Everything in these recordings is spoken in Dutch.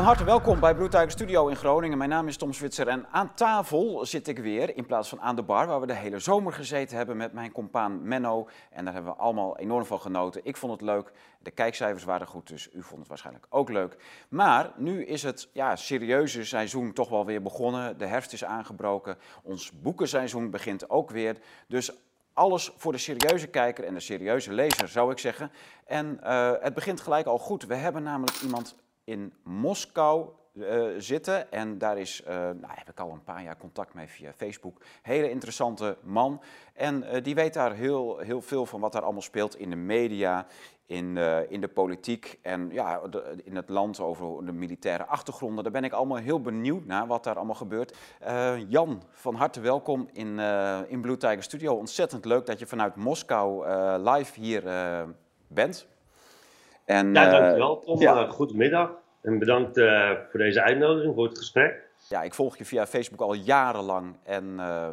Van harte welkom bij Blue Tiger Studio in Groningen. Mijn naam is Tom Switzer en aan tafel zit ik weer in plaats van aan de bar, waar we de hele zomer gezeten hebben met mijn compaan Menno. En daar hebben we allemaal enorm van genoten. Ik vond het leuk, de kijkcijfers waren goed, dus u vond het waarschijnlijk ook leuk. Maar nu is het ja, serieuze seizoen toch wel weer begonnen. De herfst is aangebroken, ons boekenseizoen begint ook weer. Dus alles voor de serieuze kijker en de serieuze lezer, zou ik zeggen. En uh, het begint gelijk al goed. We hebben namelijk iemand in Moskou uh, zitten. En daar is, uh, nou, heb ik al een paar jaar contact mee via Facebook. Hele interessante man. En uh, die weet daar heel, heel veel van wat daar allemaal speelt in de media, in, in de politiek en ja, de, in het land over de militaire achtergronden. Daar ben ik allemaal heel benieuwd naar wat daar allemaal gebeurt. Jan, van harte welkom in, in Blue Tiger Studio. Ontzettend leuk dat je vanuit Moskou live hier bent. En, ja, dankjewel Tom. Ja. goedemiddag. En bedankt uh, voor deze uitnodiging, voor het gesprek. Ja, ik volg je via Facebook al jarenlang. En uh,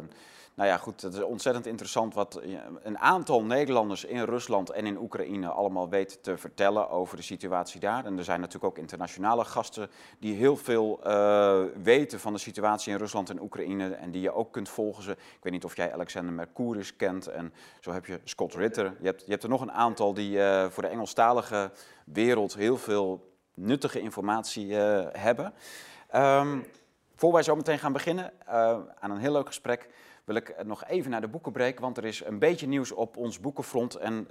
nou ja, goed, het is ontzettend interessant wat een aantal Nederlanders in Rusland en in Oekraïne allemaal weten te vertellen over de situatie daar. En er zijn natuurlijk ook internationale gasten die heel veel weten van de situatie in Rusland en Oekraïne en die je ook kunt volgen. Ik weet niet of jij Alexander Mercouris kent en zo heb je Scott Ritter. Je hebt, je hebt er nog een aantal die voor de Engelstalige wereld heel veel nuttige informatie uh, hebben. Um, voor wij zo meteen gaan beginnen aan een heel leuk gesprek wil ik nog even naar de boeken breken, want er is een beetje nieuws op ons boekenfront. En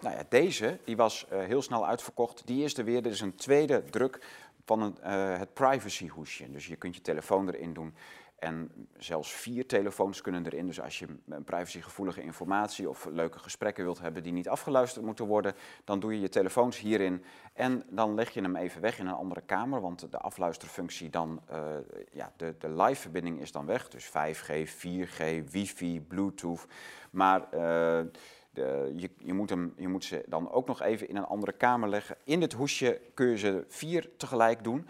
nou ja, deze, die was heel snel uitverkocht. Die is er weer. Dit is een tweede druk van het privacyhoesje. Dus je kunt je telefoon erin doen. En zelfs vier telefoons kunnen erin. Dus als je privacygevoelige informatie of leuke gesprekken wilt hebben die niet afgeluisterd moeten worden, dan doe je je telefoons hierin. En dan leg je hem even weg in een andere kamer. Want de afluisterfunctie dan, uh, ja, de, de live verbinding is dan weg. Dus 5G, 4G, wifi, bluetooth. Maar uh, de, je, je, moet hem, je moet ze dan ook nog even in een andere kamer leggen. In het hoesje kun je ze vier tegelijk doen.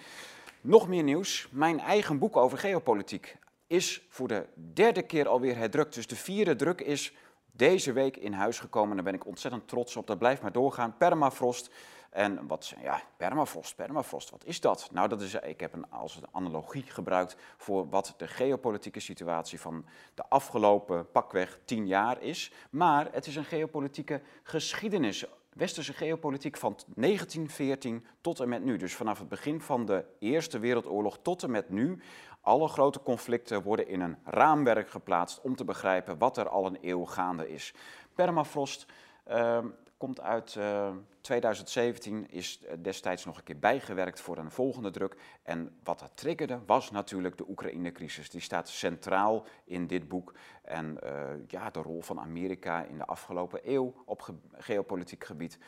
Nog meer nieuws. Mijn eigen boek over geopolitiek is voor de derde keer alweer herdrukt. Dus de vierde druk is deze week in huis gekomen. Daar ben ik ontzettend trots op. Dat blijft maar doorgaan. Permafrost. En wat, ja, permafrost, permafrost, wat is dat? Nou, dat is, ik heb een, als een analogie gebruikt voor wat de geopolitieke situatie van de afgelopen pakweg tien jaar is. Maar het is een geopolitieke geschiedenis westerse geopolitiek van 1914 tot en met nu. Dus vanaf het begin van de Eerste Wereldoorlog tot en met nu. Alle grote conflicten worden in een raamwerk geplaatst om te begrijpen wat er al een eeuw gaande is. Permafrost uh, komt uit uh, 2017, is destijds nog een keer bijgewerkt voor een volgende druk. En wat dat triggerde was natuurlijk de Oekraïne-crisis. Die staat centraal in dit boek. En uh, ja, de rol van Amerika in de afgelopen eeuw op ge geopolitiek gebied.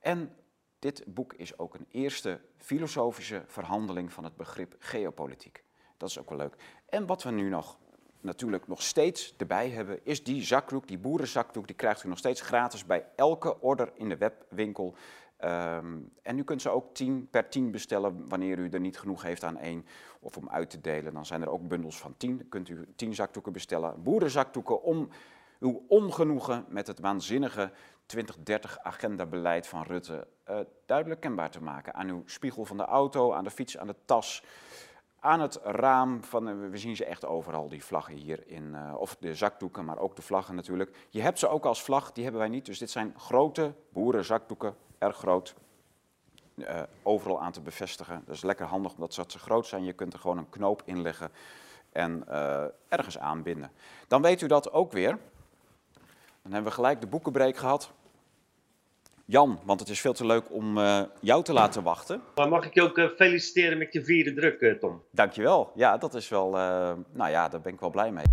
En dit boek is ook een eerste filosofische verhandeling van het begrip geopolitiek. Dat is ook wel leuk. En wat we nu nog natuurlijk nog steeds erbij hebben, is die zakdoek, die boerenzakdoek, die krijgt u nog steeds gratis bij elke order in de webwinkel. Um, en u kunt ze ook 10 per 10 bestellen wanneer u er niet genoeg heeft aan één of om uit te delen. Dan zijn er ook bundels van 10. Dan kunt u 10 zakdoeken bestellen. Boerenzakdoeken om uw ongenoegen met het waanzinnige 2030 agendabeleid van Rutte uh, duidelijk kenbaar te maken. Aan uw spiegel van de auto, aan de fiets, aan de tas aan het raam van, eh, we zien ze echt overal, die vlaggen hier in, uh, of de zakdoeken, maar ook de vlaggen natuurlijk. Je hebt ze ook als vlag, die hebben wij niet. Dus dit zijn grote boerenzakdoeken, erg groot, uh, overal aan te bevestigen. Dat is lekker handig omdat ze groot zijn. Je kunt er gewoon een knoop in leggen en uh, ergens aanbinden. Dan weet u dat ook weer. Dan hebben we gelijk de boekenbreek gehad. Jan, want het is veel te leuk om uh, jou te laten wachten. Maar mag ik je ook uh, feliciteren met je vierde druk, uh, Tom? Dankjewel. Ja, dat is wel, nou ja, daar ben ik wel blij mee.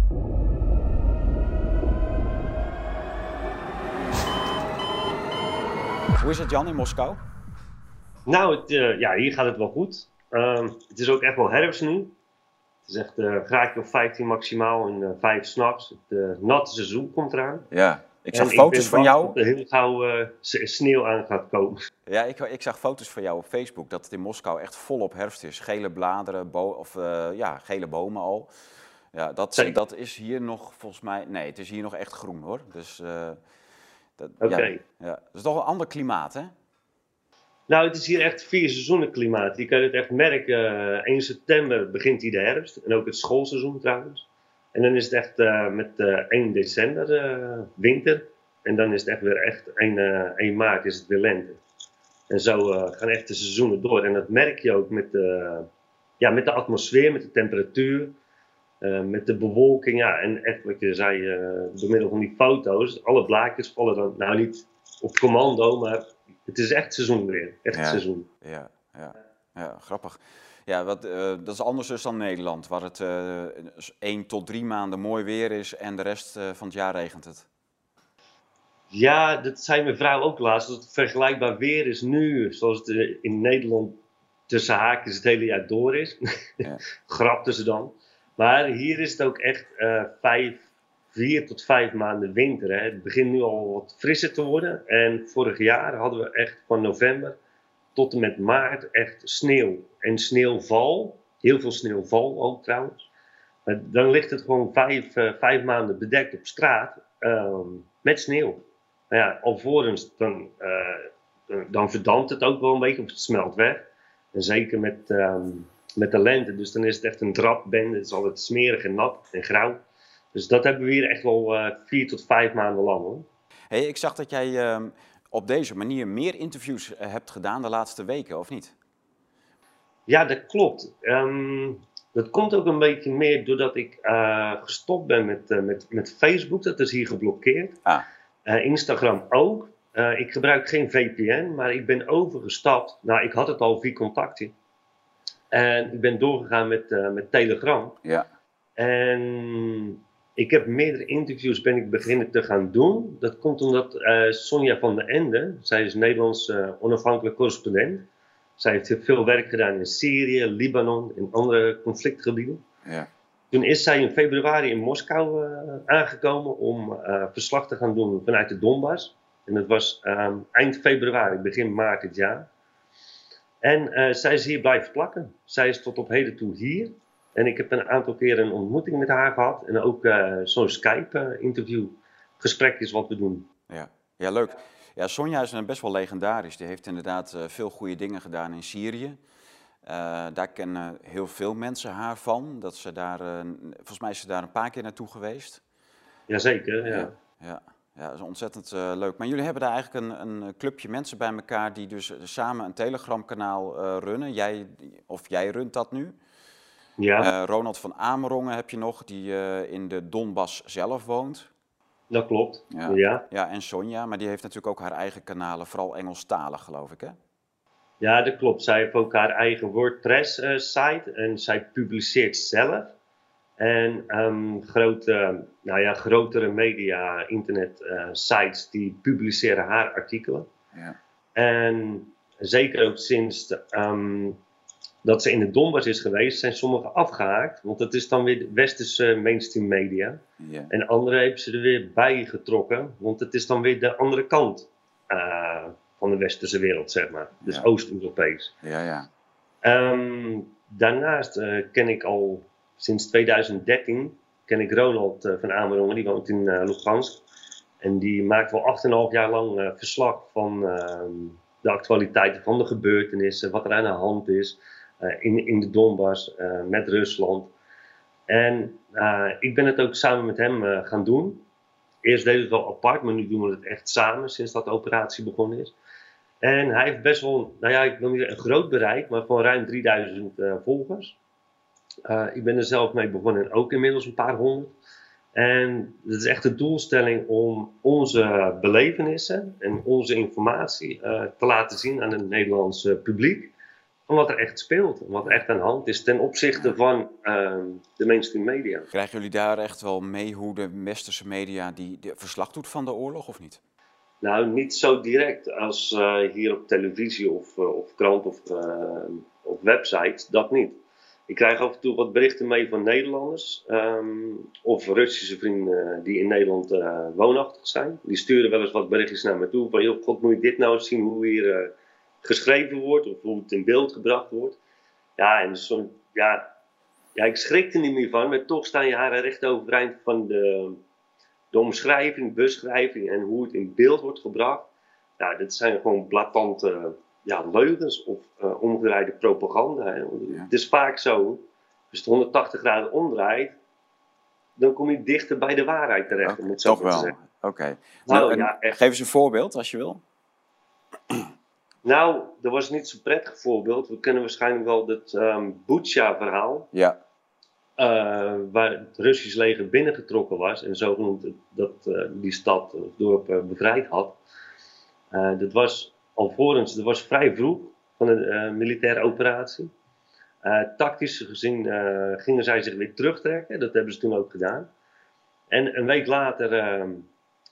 Hoe is het Jan in Moskou? Nou, het, ja, hier gaat het wel goed. Ehm, het is ook echt wel herfst nu. Het is echt een graadje of 15 maximaal en 5 s'nachts. Het natte seizoen komt eraan. Ja. Ik zag foto's van jou. Dat er heel gauw uh, sneeuw aan gaat komen. Ja, ik, ik, zag foto's van jou op Facebook dat het in Moskou echt volop herfst is. Gele bladeren, of uh, ja, gele bomen al. Ja, dat, dat is hier nog volgens mij. Nee, het is hier nog echt groen hoor. Dus uh, dat, okay. ja, ja, dat is toch een ander klimaat, hè? Nou, het is hier echt vier seizoenen klimaat. Je kan het echt merken. 1 eh, september begint hier de herfst. En ook het schoolseizoen trouwens. En dan is het echt uh, met uh, 1 december winter. En dan is het echt weer echt 1, 1 maart is het weer lente. En zo gaan echt de seizoenen door. En dat merk je ook met de, ja, met de atmosfeer, met de temperatuur. met de bewolking, ja, en echt wat je zei, door middel van die foto's, alle blaadjes vallen dan, nou niet op commando, maar het is echt seizoen weer. Echt ja, seizoen. Ja, ja, ja, grappig. Ja, wat, uh, dat is anders dus dan Nederland, waar het uh, één tot drie maanden mooi weer is en de rest uh, van het jaar regent het. Ja, dat zei mijn vrouw ook laatst. Dat het vergelijkbaar weer is nu, zoals het in Nederland tussen haakjes het hele jaar door is. Ja. Grapten ze dan. Maar hier is het ook echt vijf, vier tot vijf maanden winter. Hè. Het begint nu al wat frisser te worden. En vorig jaar hadden we echt van november tot en met maart echt sneeuw. En sneeuwval, heel veel sneeuwval ook trouwens. Maar dan ligt het gewoon vijf, uh, vijf maanden bedekt op straat uh, met sneeuw. Nou ja, alvorens dan, uh, dan verdampt het ook wel een beetje of het smelt weg. Zeker met, um, met de lente. Dus dan is het echt een drapbende. Het is altijd smerig en nat en grauw. Dus dat hebben we hier echt wel vier tot vijf maanden lang hoor. Hey, ik zag dat jij uh, op deze manier meer interviews uh, hebt gedaan de laatste weken, of niet? Ja, dat klopt. Um, dat komt ook een beetje meer doordat ik eh, gestopt ben met, met, met Facebook. Dat is hier geblokkeerd. Ah. Instagram ook. ik gebruik geen VPN, maar ik ben overgestapt. Nou, ik had het al via contacten. En ik ben doorgegaan met, met Telegram. Ja. En ik heb meerdere interviews ben ik beginnen te gaan doen. Dat komt omdat uh, Sonja van der Ende, zij is Nederlands uh, onafhankelijk correspondent. Zij heeft veel werk gedaan in Syrië, Libanon en andere conflictgebieden. Ja. Toen is zij in februari in Moskou uh, aangekomen om verslag te gaan doen vanuit de Donbass. En dat was um, eind februari, begin maart dit jaar. En zij is hier blijven plakken. Zij is tot op heden toe hier. En ik heb een aantal keren een ontmoeting met haar gehad. En ook uh, zo'n Skype-interview. Gesprekjes wat we doen. Ja, ja leuk. Ja, Sonja is best wel legendarisch. Die heeft inderdaad uh, veel goede dingen gedaan in Syrië. Uh, daar kennen heel veel mensen haar van. Dat ze daar, volgens mij is ze daar een paar keer naartoe geweest. Jazeker, ja. Ja, ja, ja dat is ontzettend leuk. Maar jullie hebben daar eigenlijk een, een, clubje mensen bij elkaar die dus samen een Telegram-kanaal runnen. Jij, of jij runt dat nu? Ja. Uh, Ronald van Amerongen heb je nog, die uh, in de Donbass zelf woont. Dat klopt, ja. ja. ja. en Sonja, maar die heeft natuurlijk ook haar eigen kanalen, vooral Engelstalig geloof ik hè? Ja, dat klopt. Zij heeft ook haar eigen WordPress-site uh, en zij publiceert zelf. En um, grote, nou ja, grotere media, internet-sites, die publiceren haar artikelen. Ja. En zeker ook sinds de, um, dat ze in de Donbass is geweest, zijn sommigen afgehaakt. Want dat is dan weer de westerse mainstream media. Ja. En andere hebben ze er weer bij getrokken. Want het is dan weer de andere kant uh, van de westerse wereld, zeg maar. Dus Ja. Oost-Europees. Ja, ja. Ehm, daarnaast eh, ken ik al sinds 2013 ken ik Ronald eh, van Amerongen, die woont in eh, Lugansk. En die maakt wel 8,5 jaar lang eh, verslag van ehm, de actualiteiten van de gebeurtenissen, wat er aan de hand is eh, in, in de Donbass eh, met Rusland. En eh, ik ben het ook samen met hem eh, gaan doen. Eerst deden we het wel apart, maar nu doen we het echt samen sinds dat de operatie begonnen is. En hij heeft best wel, nou ja, ik wil niet een groot bereik, maar van ruim 3000 eh, volgers. Eh, ik ben er zelf mee begonnen en ook inmiddels een paar honderd. En het is echt de doelstelling om onze belevenissen en onze informatie eh, te laten zien aan het Nederlandse publiek. Van wat er echt speelt wat er echt aan de hand is ten opzichte van ehm, de mainstream media. Krijgen jullie daar echt wel mee hoe de westerse media die, die verslag doet van de oorlog of niet? Nou, niet zo direct als eh, hier op televisie of, eh, of krant of, uh, of website, dat niet. Ik krijg af en toe wat berichten mee van Nederlanders um, of Russische vrienden die in Nederland woonachtig zijn. Die sturen wel eens wat berichtjes naar me toe van, joh, god, moet je dit nou eens zien hoe hier geschreven wordt of hoe het in beeld gebracht wordt. Ja, en zo, ja, ja, ik schrik er niet meer van, maar toch staan je haren recht overeind van de de omschrijving, beschrijving en hoe het in beeld wordt gebracht. Nou, dit zijn gewoon blatante ja, leugens of omgedraaide propaganda. Hè. Het is vaak zo, als je het 180 graden omdraait, dan kom je dichter bij de waarheid terecht. Okay, toch wel, oké. Nou, nou Geef eens een voorbeeld als je wil. Nou, dat was niet zo'n prettig voorbeeld. We kennen waarschijnlijk wel het um, Bucha-verhaal. Ja. Uh, waar het Russisch leger binnengetrokken was en zogenoemd dat uh, die stad of dorp uh, bevrijd had. dat was alvorens, dat was vrij vroeg van een militaire operatie. tactisch gezien gingen zij zich weer terugtrekken, dat hebben ze toen ook gedaan. En een week later ehm,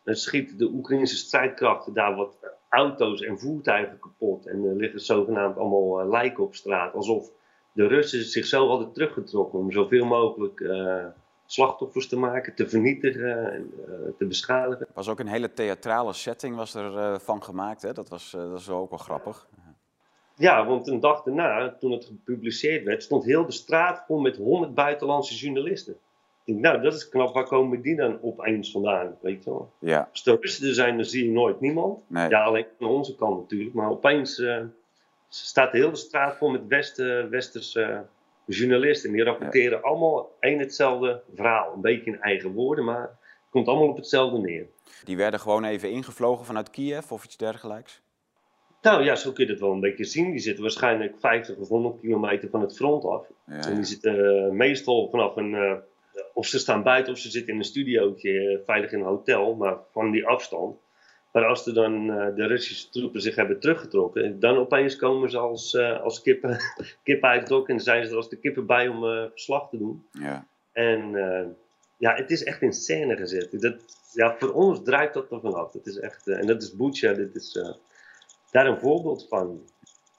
schieten de Oekraïnse strijdkrachten daar wat auto's en voertuigen kapot. En er liggen zogenaamd allemaal uh, lijken op straat. Alsof de Russen zichzelf hadden teruggetrokken om zoveel mogelijk uh, slachtoffers te maken, te vernietigen en uh, te beschadigen. Er was ook een hele theatrale setting was er, van gemaakt. Hè? Dat, was, dat was ook wel grappig. Ja, want een dag daarna, toen het gepubliceerd werd, stond heel de straat vol met honderd buitenlandse journalisten nou, dat is knap. Waar komen die dan opeens vandaan? Weet je wel? Ja. Als er zijn, dan zie je nooit niemand. Ja, alleen aan onze kant natuurlijk. Maar opeens uh, staat de hele straat vol met Westen, westerse journalisten. En die rapporteren allemaal één hetzelfde verhaal. Een beetje in eigen woorden, maar het komt allemaal op hetzelfde neer. Die werden gewoon even ingevlogen vanuit Kiev of iets dergelijks? Nou ja, zo kun je het wel een beetje zien. Die zitten waarschijnlijk 50 of 100 kilometer van het front af. Ja, En die zitten uh, meestal vanaf een... Uh, of ze staan buiten of ze zitten in een studiootje eh, veilig in een hotel, maar van die afstand. Maar als er dan uh, de Russische troepen zich hebben teruggetrokken, dan opeens komen ze als, uh, als kippen, kippen uit het dok en dan zijn ze er als de kippen bij om verslag te doen. Ja. En ja, het is echt in scène gezet. Dat, ja, voor ons draait dat er vanaf. Het is echt, en dat is Bucha, dit is daar een voorbeeld van.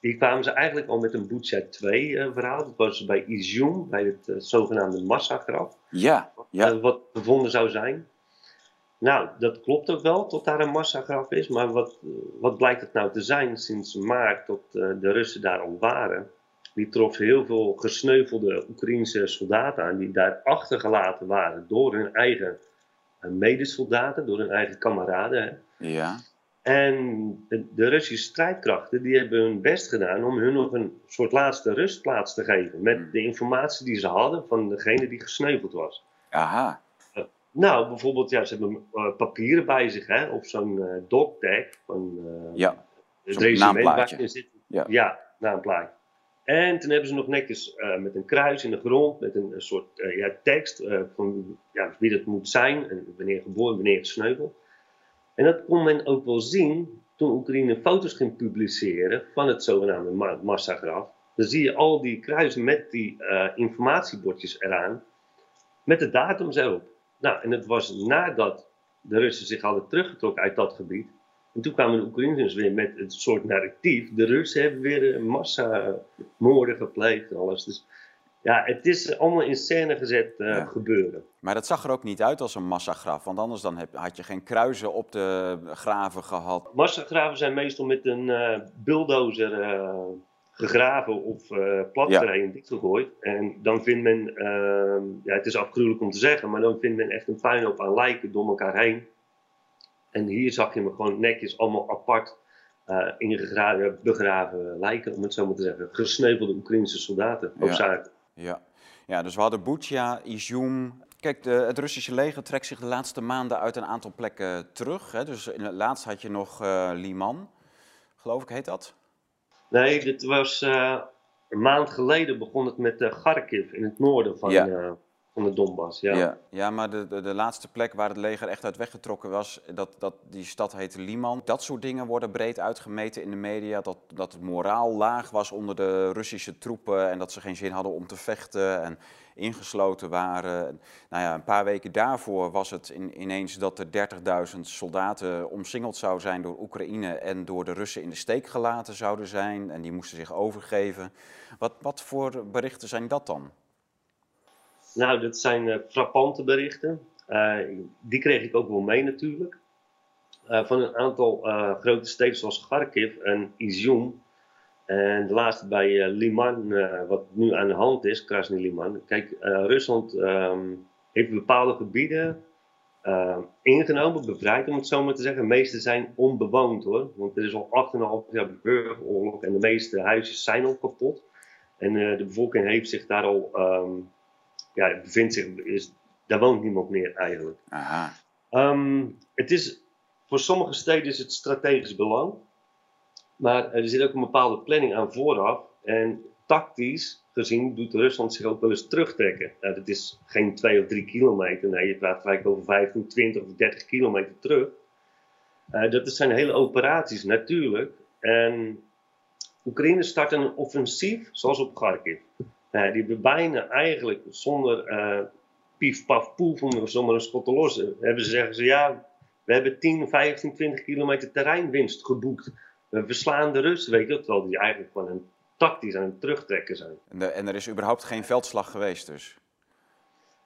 Die kwamen ze eigenlijk al met een Bucha 2 uh, verhaal. Dat was bij Izium, bij het uh, zogenaamde massagraf. Ja, ja. Uh, wat gevonden zou zijn. Nou, dat klopt ook wel, tot daar een massagraf is. Maar wat, wat blijkt het nou te zijn sinds maart tot de Russen daar al waren? Die troffen heel veel gesneuvelde Oekraïnse soldaten aan. Die daar achtergelaten waren door hun eigen medesoldaten, door hun eigen kameraden. Ja. En de, Russische strijdkrachten die hebben hun best gedaan om hun nog een soort laatste rustplaats te geven. Met hmm. de informatie die ze hadden van degene die gesneuveld was. Aha. Uh, nou, bijvoorbeeld, ja, ze hebben uh, papieren bij zich, hè, of zo'n uh, dogtag. Van, ja, zo'n naamplaatje. Zit. Ja. ja, naamplaatje. En toen hebben ze nog netjes met een kruis in de grond, met een, een soort ja, tekst van ja, wie dat moet zijn, en wanneer geboren, wanneer gesneuveld. En dat kon men ook wel zien toen Oekraïne foto's ging publiceren van het zogenaamde ma massagraf. Dan zie je al die kruisen met die uh, informatiebordjes eraan, met de datum erop. Nou, en het was nadat de Russen zich hadden teruggetrokken uit dat gebied. En toen kwamen de Oekraïners weer met het soort narratief. De Russen hebben weer massamoorden gepleegd en alles. Dus ja, het is allemaal in scène gezet uh, gebeuren. Maar dat zag er ook niet uit als een massagraf, want anders dan heb, had je geen kruisen op de graven gehad. Massagraven zijn meestal met een uh, bulldozer uh, gegraven of uh, platgereden, ja. dichtgegooid. En dan vindt men, ehm, ja, het is afgruwelijk om te zeggen, maar dan vindt men echt een puinhoop aan lijken door elkaar heen. En hier zag je me gewoon netjes allemaal apart ingegraven, begraven lijken, om het zo maar te zeggen. Gesneuvelde Oekraïnse soldaten. Ja. Ja. ja, dus we hadden Bucha, Izum. Kijk, de, het Russische leger trekt zich de laatste maanden uit een aantal plekken terug. Hè? Dus in het laatst had je nog uh, Liman, geloof ik, heet dat? Nee, dit was uh, een maand geleden begon het met uh, Kharkiv in het noorden van, ja van de Donbass. Ja, ja, ja maar de, de, laatste plek waar het leger echt uit weggetrokken was, dat, dat, die stad heette Liman. Dat soort dingen worden breed uitgemeten in de media. Dat, dat het moraal laag was onder de Russische troepen en dat ze geen zin hadden om te vechten en ingesloten waren. Nou ja, een paar weken daarvoor was het in, ineens dat er 30.000 soldaten omsingeld zouden zijn door Oekraïne en door de Russen in de steek gelaten zouden zijn en die moesten zich overgeven. Wat, wat voor berichten zijn dat dan? Nou, dat zijn uh, frappante berichten. Uh, die kreeg ik ook wel mee natuurlijk. Uh, van een aantal grote steden zoals Kharkiv en Izium. En de laatste bij Liman, wat nu aan de hand is, Krasny Liman. Kijk, Rusland um, heeft bepaalde gebieden ingenomen, bevrijd om het zo maar te zeggen. De meeste zijn onbewoond hoor, want er is al 8,5 jaar burgeroorlog en de meeste huisjes zijn al kapot. En de bevolking heeft zich daar al, um, ja, bevindt zich, is, daar woont niemand meer eigenlijk. Aha. Um, het is, voor sommige steden is het strategisch belang, maar er zit ook een bepaalde planning aan vooraf. En tactisch gezien doet Rusland zich ook wel eens terugtrekken. Nou, dat is geen 2 of 3 kilometer, nee, je praat gelijk over 15, 20 of 30 kilometer terug. Uh, dat zijn hele operaties natuurlijk. En Oekraïne start een offensief zoals op Kharkiv. Uh, die hebben bijna eigenlijk zonder uh, pief, paf, poef, om zomaar een schot te lossen, hebben ze zeggen ze ja, we hebben 10, 15, 20 kilometer terreinwinst geboekt. We verslaan de Russen, weet je, terwijl die eigenlijk van een tactisch aan het terugtrekken zijn. En, de, en, er is überhaupt geen veldslag geweest dus?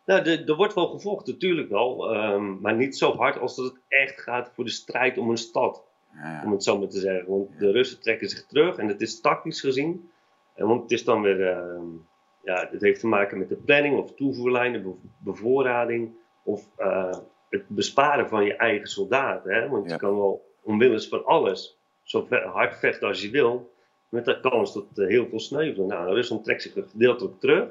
Nou, er wordt wel gevochten, natuurlijk wel. Um, maar niet zo hard als dat het echt gaat voor de strijd om een stad. Ja. Om het zo maar te zeggen. Want de Russen trekken zich terug en het is tactisch gezien. En want het is dan weer, uh, ja, het heeft te maken met de planning of toevoerlijnen, bevoorrading of uh, het besparen van je eigen soldaten. Hè? Want je kan wel omwille van alles zo hard vechten als je wil, met de kans tot uh, heel veel sneuvelen. Nou, Rusland trekt zich gedeeltelijk terug,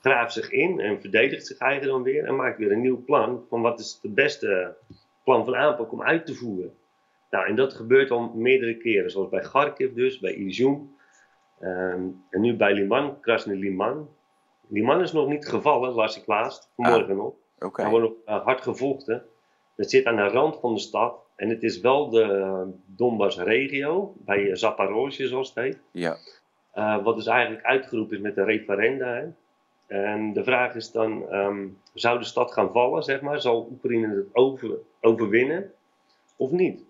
graaft zich in en verdedigt zich eigen dan weer en maakt weer een nieuw plan van wat is het beste plan van aanpak om uit te voeren. Nou, en dat gebeurt al meerdere keren, zoals bij Kharkiv dus, bij Izum. Um, en nu bij Liman, Krasny Liman. Liman is nog niet gevallen, las ik laatst, vanmorgen ah, nog. Okay. Hij wordt nog uh, hard gevochten. Het zit aan de rand van de stad. En het is wel de Donbass-regio, bij Zaporozhye zoals het heet. Ja. Uh, wat dus eigenlijk uitgeroepen is met de referenda. Hè. En de vraag is dan, um, zou de stad gaan vallen, zeg maar? Zal Oekraïne het over, overwinnen of niet?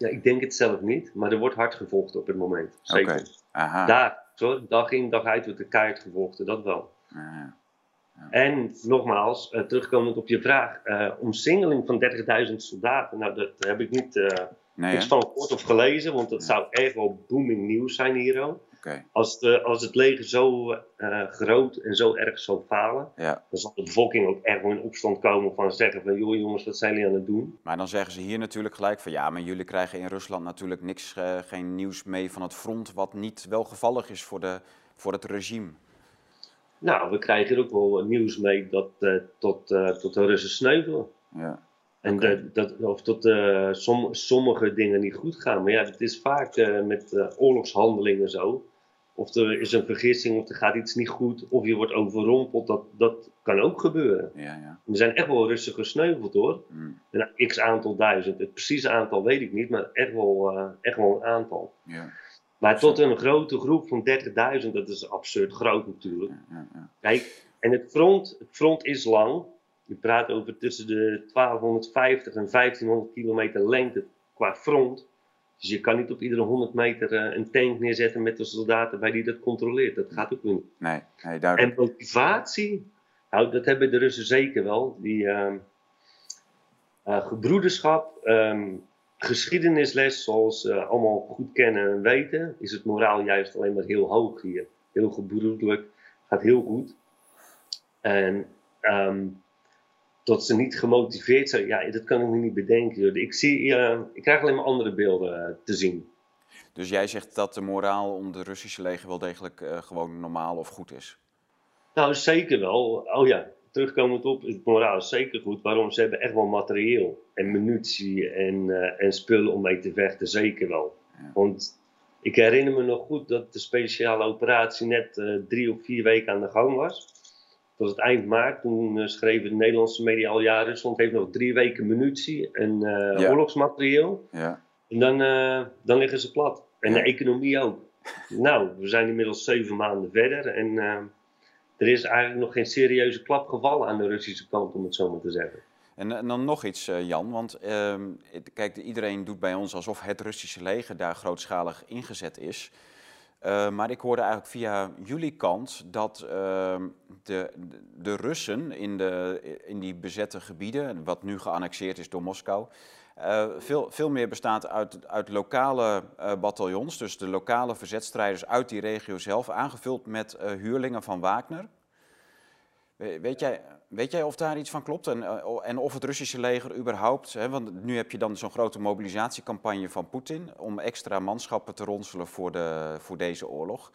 Ja, ik denk het zelf niet, maar er wordt hard gevochten op het moment. Zeker. Okay. Aha. Daar, sorry, dag in, dag uit wordt de keihard gevochten, dat wel. Aha. Ja. En nogmaals, uh, terugkomend op je vraag, uh, omsingeling van 30.000 soldaten, nou dat heb ik niet uh, nee, niks van gehoord of gelezen, want dat zou echt wel booming nieuws zijn hier ook. Als, de, als het leger zo eh, groot en zo erg zou falen, ja. dan zal de bevolking ook echt wel in opstand komen van zeggen van joh jongens, wat zijn jullie aan het doen? Maar dan zeggen ze hier natuurlijk gelijk van ja, maar jullie krijgen in Rusland natuurlijk niks, eh, geen nieuws mee van het front wat niet welgevallig is voor, de, voor het regime. Nou, we krijgen er ook wel nieuws mee dat eh, tot, tot de Russen sneuvelen. Ja, En dat, dat, of tot som, sommige dingen niet goed gaan. Maar ja, het is vaak met oorlogshandelingen zo. Of er is een vergissing, of er gaat iets niet goed, of je wordt overrompeld. Dat, dat kan ook gebeuren. ja, ja. Er zijn echt wel Russen gesneuveld hoor. Hm, Een x aantal duizend. Het precieze aantal weet ik niet, maar echt wel, eh, echt wel een aantal. ja, Maar tot een grote groep van 30.000, dat is absurd groot natuurlijk. ja, ja, ja. Kijk, en het front, het front is lang. Je praat over tussen de 1250 en 1500 kilometer lengte qua front. Dus je kan niet op iedere 100 meter eh, een tank neerzetten met de soldaten bij die dat controleert. Dat gaat ook niet. Nee, nee, duidelijk. En motivatie, nou, dat hebben de Russen zeker wel. Die ehm, eh, gebroederschap, ehm, geschiedenisles, zoals ze allemaal goed kennen en weten, is het moraal juist alleen maar heel hoog hier. Heel gebroederlijk, gaat heel goed. En ehm, dat ze niet gemotiveerd zijn, ja, dat kan ik me niet bedenken. Ik, zie, ik krijg alleen maar andere beelden eh, te zien. Dus jij zegt dat de moraal om de Russische leger wel degelijk eh, gewoon normaal of goed is. Nou, zeker wel. Oh ja, terugkomend op, het moraal is zeker goed. Waarom? Ze hebben echt wel materieel en munitie en, eh, en spullen om mee te vechten, zeker wel. Ja. Want ik herinner me nog goed dat de speciale operatie net drie of vier weken aan de gang was. Het was het eind maart, toen eh, schreven de Nederlandse media al, ja, Rusland heeft nog drie weken munitie en eh, Ja. oorlogsmaterieel. Ja, En dan, eh, dan liggen ze plat. En de economie ook. nou, we zijn inmiddels zeven maanden verder. En er is eigenlijk nog geen serieuze klap gevallen aan de Russische kant, om het zo maar te zeggen. En, en dan nog iets, Jan. Want ehm, kijk, iedereen doet bij ons alsof het Russische leger daar grootschalig ingezet is. Eh, maar ik hoorde eigenlijk via jullie kant dat ehm, de, de, Russen in, de, in die bezette gebieden, wat nu geannexeerd is door Moskou, eh, veel, veel meer bestaat uit, uit lokale eh, bataljons, dus de lokale verzetstrijders uit die regio zelf, aangevuld met huurlingen van Wagner. Weet jij, weet jij of daar iets van klopt en, en of het Russische leger überhaupt, hè, want nu heb je dan zo'n grote mobilisatiecampagne van Poetin om extra manschappen te ronselen voor, de, voor deze oorlog.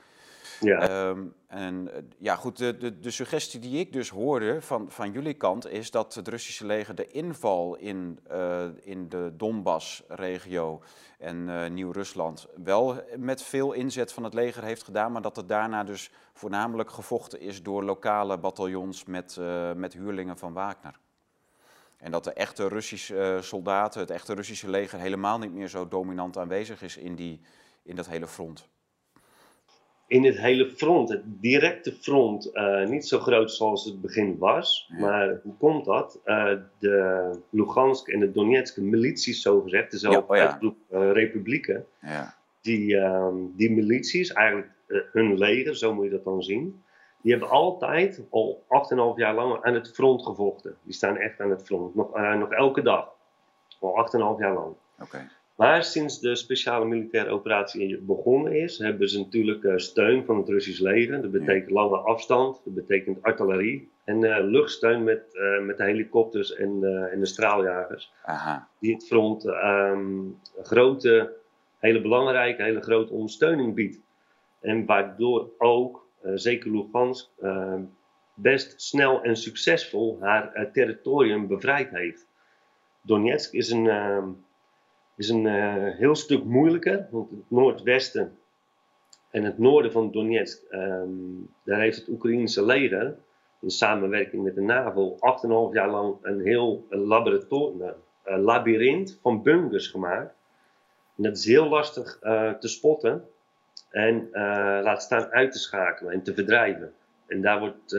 Ja. Ehm, en eh, ja, goed, de, de, de, suggestie die ik dus hoorde van, van jullie kant is dat het Russische leger de inval in, uh, in de Donbass-regio en uh, Nieuw-Rusland wel met veel inzet van het leger heeft gedaan, maar dat het daarna dus voornamelijk gevochten is door lokale bataljons met, met huurlingen van Wagner. En dat de echte Russische soldaten, het echte Russische leger, helemaal niet meer zo dominant aanwezig is in, die, in dat hele front in het hele front, het directe front, uh, niet zo groot zoals het begin was. Maar hoe komt dat? Uh, de Lugansk en de Donetsk milities, zogezegd, de zelf ja, oh uh, republieken, ja. die, um, die milities, eigenlijk hun leger, zo moet je dat dan zien, die hebben altijd al 8,5 jaar lang aan het front gevochten. Die staan echt aan het front, nog, nog elke dag. Al 8,5 jaar lang. Okay. Maar sinds de speciale militaire operatie begonnen is, hebben ze natuurlijk uh, steun van het Russisch leger. Dat betekent lange afstand, dat betekent artillerie en uh, luchtsteun met, uh, met de helikopters en, en de straaljagers. Aha. Die het front um, grote, hele belangrijke, hele grote ondersteuning biedt. En waardoor ook, zeker Lugansk, ehm, best snel en succesvol haar territorium bevrijd heeft. Donetsk is een ehm, is een uh, heel stuk moeilijker, want het noordwesten en het noorden van Donetsk, um, daar heeft het Oekraïnse leger in samenwerking met de NAVO 8,5 jaar lang een heel laboratorium, uh, labyrint van bunkers gemaakt. En dat is heel lastig uh, te spotten en laat staan uit te schakelen en te verdrijven. En daar wordt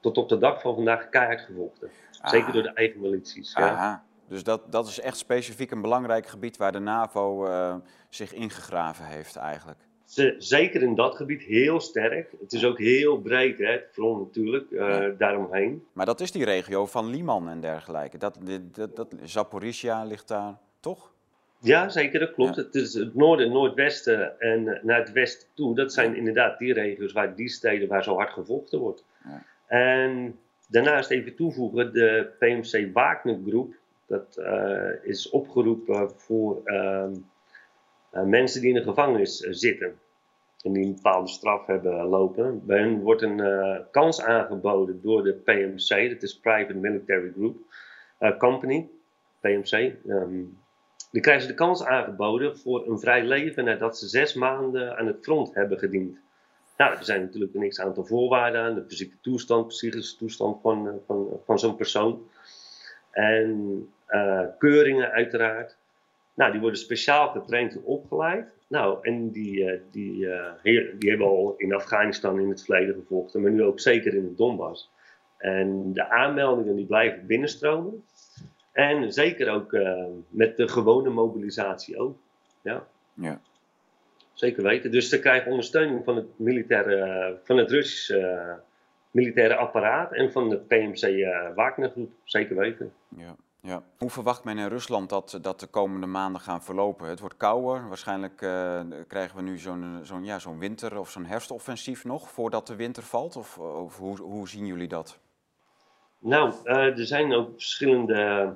tot op de dag van vandaag keihard gevochten. Zeker door de eigen milities. Ja. Dus dat, dat is echt specifiek een belangrijk gebied waar de NAVO uh, zich ingegraven heeft eigenlijk. Zeker in dat gebied heel sterk. Het is ook heel breed, hè, het front natuurlijk, uh, daaromheen. Maar dat is die regio van Liman en dergelijke. Dat, dat, dat, Zaporizhia ligt daar, toch? Ja, zeker, dat klopt. Het is het noorden en noordwesten en eh, naar het westen toe. Dat zijn inderdaad die regio's waar die steden waar zo hard gevochten wordt. Ja. En daarnaast even toevoegen, de PMC Wagner Groep dat eh, is opgeroepen voor ehm, eh, mensen die in de gevangenis eh, zitten. En die een bepaalde straf hebben lopen. Bij hen wordt een kans aangeboden door de PMC, dat is Private Military Group Company, PMC. Um, ehm, die krijgen ze de kans aangeboden voor een vrij leven nadat ze zes maanden aan het front hebben gediend. Nou, er zijn natuurlijk een x aantal voorwaarden aan, de fysieke toestand, psychische toestand van, van, van zo'n persoon. En uh, keuringen uiteraard. Nou, die worden speciaal getraind en opgeleid. Nou, en die, uh, die, uh, die hebben al in Afghanistan in het verleden gevochten, maar nu ook zeker in het Donbass. En de aanmeldingen die blijven binnenstromen. En zeker ook met de gewone mobilisatie ook. Ja. ja. Zeker weten. Dus ze krijgen ondersteuning van het, militaire, van het Russische militaire apparaat en van de PMC Wagner-groep. Zeker weten. Ja. Ja. Hoe verwacht men in Rusland dat, dat de komende maanden gaan verlopen? Het wordt kouder. Waarschijnlijk uh, krijgen we nu zo'n zo'n ja, zo'n winter- of zo'n herfstoffensief nog voordat de winter valt? Of, of hoe, hoe zien jullie dat? Nou, uh, er zijn ook verschillende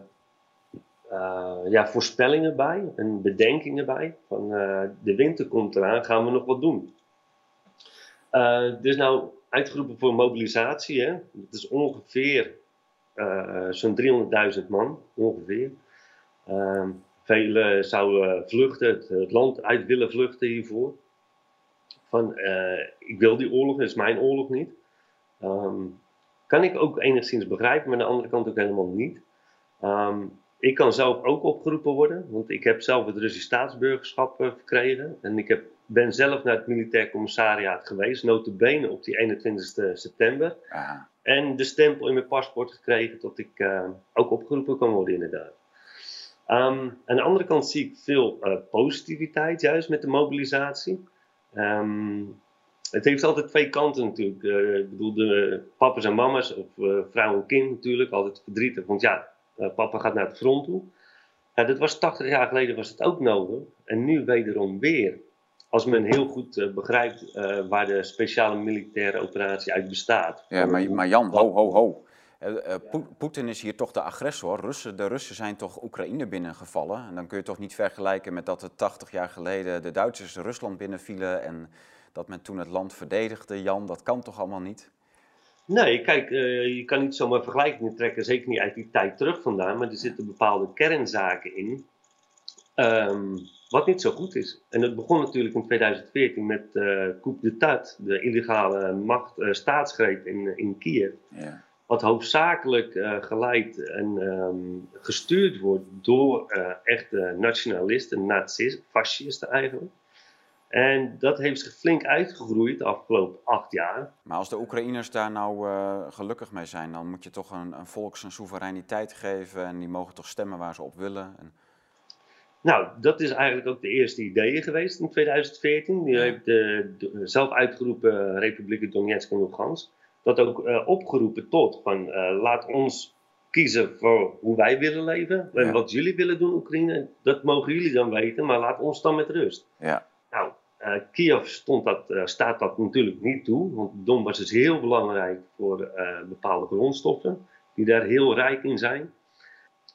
uh, ja, voorspellingen bij en bedenkingen bij. Van de winter komt eraan, gaan we nog wat doen? dus nou uitgeroepen voor mobilisatie. Hè? Het is ongeveer zo'n 300.000 man ongeveer. Uh, velen zouden vluchten, het, land uit willen vluchten hiervoor. Van, uh, ik wil die oorlog, het is mijn oorlog niet. Um, kan ik ook enigszins begrijpen, maar aan de andere kant ook helemaal niet. Um, ik kan zelf ook opgeroepen worden, want ik heb zelf het Russisch staatsburgerschap uh, verkregen. En ik heb, ben zelf naar het militair commissariaat geweest, notabene op die 21 september. En de stempel in mijn paspoort gekregen dat ik uh, ook opgeroepen kan worden inderdaad. Um, aan de andere kant zie ik veel uh, positiviteit juist met de mobilisatie. Um, het heeft altijd twee kanten natuurlijk. Uh, ik bedoel, de papa's en mama's, of vrouw en kind natuurlijk, altijd verdrietig. Want ja, papa gaat naar het front toe. Dat was 80 jaar geleden was het ook nodig. En nu wederom weer. Als men heel goed begrijpt waar de speciale militaire operatie uit bestaat. Ja, maar, maar Jan, ho, ho, ho. Uh, Poetin is hier toch de agressor. Russen, de Russen zijn toch Oekraïne binnengevallen. En dan kun je toch niet vergelijken met dat er 80 jaar geleden de Duitsers Rusland binnenvielen en dat men toen het land verdedigde. Jan, dat kan toch allemaal niet? Nee, kijk, uh, je kan niet zomaar vergelijkingen trekken, zeker niet uit die tijd terug vandaan, maar er zitten bepaalde kernzaken in, um, wat niet zo goed is. En dat begon natuurlijk in 2014 met uh, Coup d'État, de illegale macht, uh, staatsgreep in, in Kiev. Ja wat hoofdzakelijk uh, geleid en um, gestuurd wordt door echte nationalisten, nazisten, fascisten eigenlijk. En dat heeft zich flink uitgegroeid de afgelopen acht jaar. Maar als de Oekraïners daar nou uh, gelukkig mee zijn, dan moet je toch een, een volk zijn soevereiniteit geven en die mogen toch stemmen waar ze op willen. En... Nou, dat is eigenlijk ook de eerste idee geweest in 2014. Die heeft de, de zelf uitgeroepen Republiek Donetsk en Lugansk dat ook uh, opgeroepen tot van uh, laat ons kiezen voor hoe wij willen leven. En wat jullie willen doen, Oekraïne, dat mogen jullie dan weten, maar laat ons dan met rust. Ja. Nou, uh, Kiev stond dat, staat dat natuurlijk niet toe, want Donbass is heel belangrijk voor bepaalde grondstoffen, die daar heel rijk in zijn.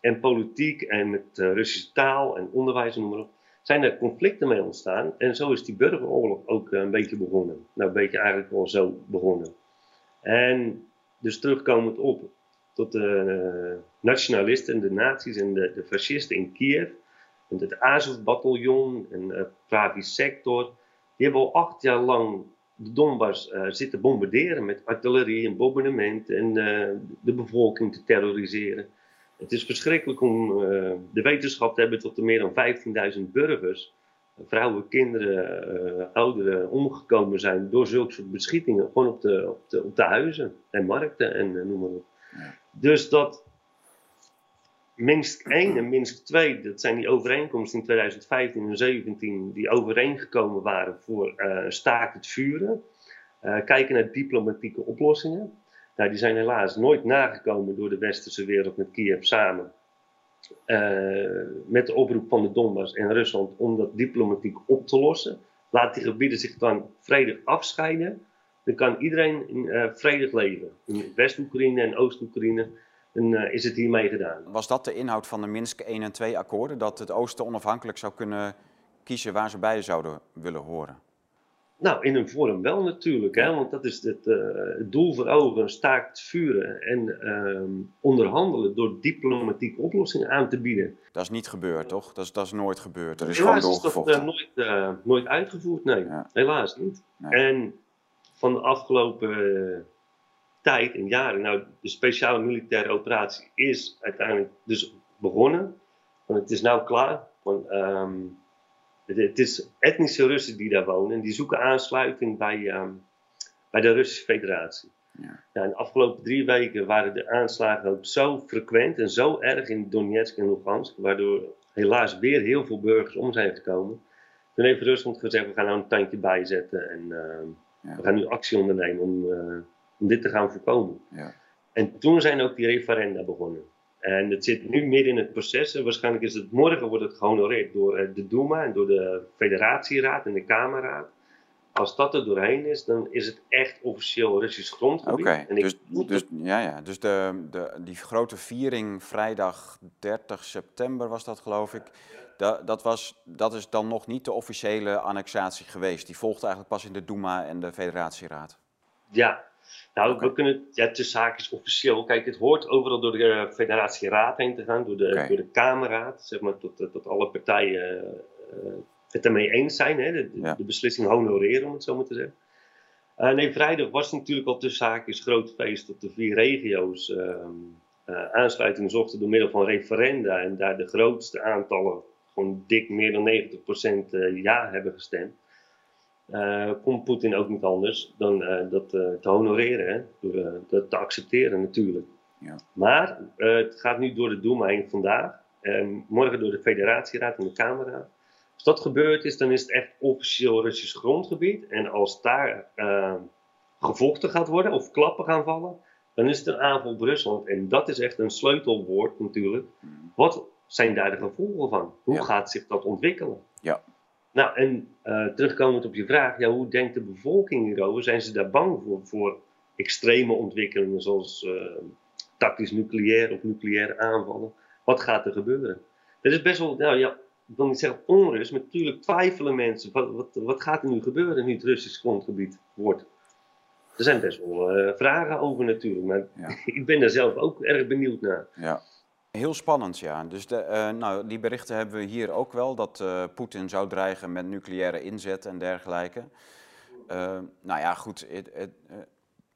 En politiek en met Russische taal en onderwijs en noem maar zijn er conflicten mee ontstaan. En zo is die burgeroorlog ook een beetje begonnen. Nou, een beetje eigenlijk wel zo begonnen. En dus terugkomend op tot de uh, nationalisten, de nazi's en de, de fascisten in Kiev. En het Azov-bataljon en uh, Pravi Sector. Die hebben al acht jaar lang de Donbass zitten bombarderen met artillerie en bombardement en de bevolking te terroriseren. Het is verschrikkelijk om de wetenschap te hebben tot er meer dan 15.000 burgers vrouwen, kinderen, uh, ouderen omgekomen zijn door zulke soort beschietingen. Gewoon op de, op de, op de huizen en markten en uh, noem maar op. Dus dat Minsk 1 en Minsk 2, dat zijn die overeenkomsten in 2015 en 2017 die overeengekomen waren voor staakt het vuren. kijken naar diplomatieke oplossingen. Nou, die zijn helaas nooit nagekomen door de westerse wereld met Kiev samen. Eh, met de oproep van de Donbass en Rusland om dat diplomatiek op te lossen. Laat die gebieden zich dan vredig afscheiden. Dan kan iedereen uh, vredig leven. In West-Oekraïne en Oost-Oekraïne uh, is het hiermee gedaan. Was dat de inhoud van de Minsk 1 en 2 akkoorden? Dat het Oosten onafhankelijk zou kunnen kiezen waar ze bij zouden willen horen? Nou, in een vorm wel natuurlijk, hè, want dat is het, uh, het doel voor ogen, staakt vuren en uh, onderhandelen door diplomatieke oplossingen aan te bieden. Dat is niet gebeurd, toch? Dat is, dat is nooit gebeurd. Er is Helaas gewoon doorgevochten. is dat uh, nooit, uh, nooit uitgevoerd, nee. Ja. Helaas niet. Nee. En van de afgelopen tijd en jaren, nou, de speciale militaire operatie is uiteindelijk dus begonnen. Want het is nou klaar. Want, um, het is etnische Russen die daar wonen en die zoeken aansluiting bij, um, bij de Russische Federatie. Ja. Nou, in de afgelopen drie weken waren de aanslagen ook zo frequent en zo erg in Donetsk en Lugansk, waardoor helaas weer heel veel burgers om zijn gekomen. Toen heeft Rusland gezegd, we gaan nou een tandje bijzetten en uh, ja. we gaan nu actie ondernemen om, uh, om dit te gaan voorkomen. Ja. En toen zijn ook die referenda begonnen. En het zit nu midden in het proces. En waarschijnlijk is het morgen wordt het gehonoreerd door eh, de Duma en door de Federatieraad en de Kamerraad. Als dat er doorheen is, dan is het echt officieel Russisch grondgebied. Oké, okay, dus, dus, ja, ja. dus de, de, die grote viering vrijdag 30 september was dat geloof ik. Dat, dat, was, dat is dan nog niet de officiële annexatie geweest. Die volgt eigenlijk pas in de Duma en de Federatieraad. Ja, nou, we kunnen het, ja, tussen zaakjes officieel. Kijk, het hoort overal door de uh, Federatie Raad heen te gaan, door de, okay. door de Kamerraad, zeg maar, tot, tot alle partijen uh, het ermee eens zijn, hè, de, ja. de, beslissing honoreren, om het zo maar te zeggen. Uh, nee, vrijdag was natuurlijk al tussen zaakjes groot feest dat de vier regio's ehm, aansluiting zochten door middel van referenda en daar de grootste aantallen, gewoon dik meer dan 90% ja hebben gestemd uh, kon Poetin ook niet anders dan uh, dat uh, te honoreren, hè? door dat te accepteren natuurlijk. Ja. Maar het gaat nu door de Duma heen vandaag, morgen door de Federatieraad en de Kamerraad. Als dat gebeurd is, dan is het echt officieel Russisch grondgebied. En als daar gevochten gaat worden of klappen gaan vallen, dan is het een aanval op Rusland. En dat is echt een sleutelwoord natuurlijk. Mm. Wat zijn daar de gevolgen van? Hoe ja. gaat zich dat ontwikkelen? Ja. Nou, en uh, terugkomend op je vraag, ja, hoe denkt de bevolking hierover? Zijn ze daar bang voor, voor extreme ontwikkelingen zoals uh, tactisch nucleair of nucleaire aanvallen? Wat gaat er gebeuren? Dat is best wel, nou ja, ik wil niet zeggen onrust, maar natuurlijk twijfelen mensen. Wat, wat, wat gaat er nu gebeuren nu het Russisch grondgebied wordt? Er zijn best wel uh, vragen over natuurlijk, maar ja. ik ben daar zelf ook erg benieuwd naar. Ja. Heel spannend, ja. Dus de, uh, nou, die berichten hebben we hier ook wel, dat uh, Poetin zou dreigen met nucleaire inzet en dergelijke. nou ja, goed,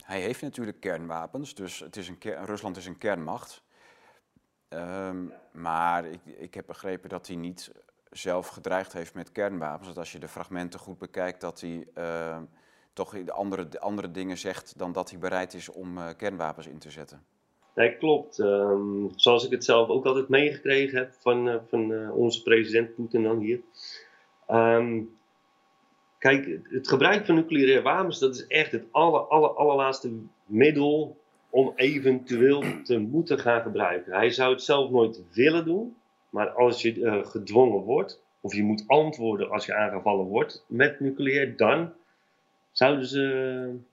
hij heeft natuurlijk kernwapens, dus het is een Rusland is een kernmacht. Um, maar ik, ik heb begrepen dat hij niet zelf gedreigd heeft met kernwapens. Dat als je de fragmenten goed bekijkt, dat hij uh, toch andere, andere dingen zegt dan dat hij bereid is om uh, kernwapens in te zetten. Nee, klopt. Um, zoals ik het zelf ook altijd meegekregen heb van, uh, van onze president Poetin dan hier. Um, kijk, het gebruik van nucleaire wapens, dat is echt het aller, aller, allerlaatste middel om eventueel te moeten gaan gebruiken. Hij zou het zelf nooit willen doen, maar als je uh, gedwongen wordt, of je moet antwoorden als je aangevallen wordt met nucleair, dan zouden ze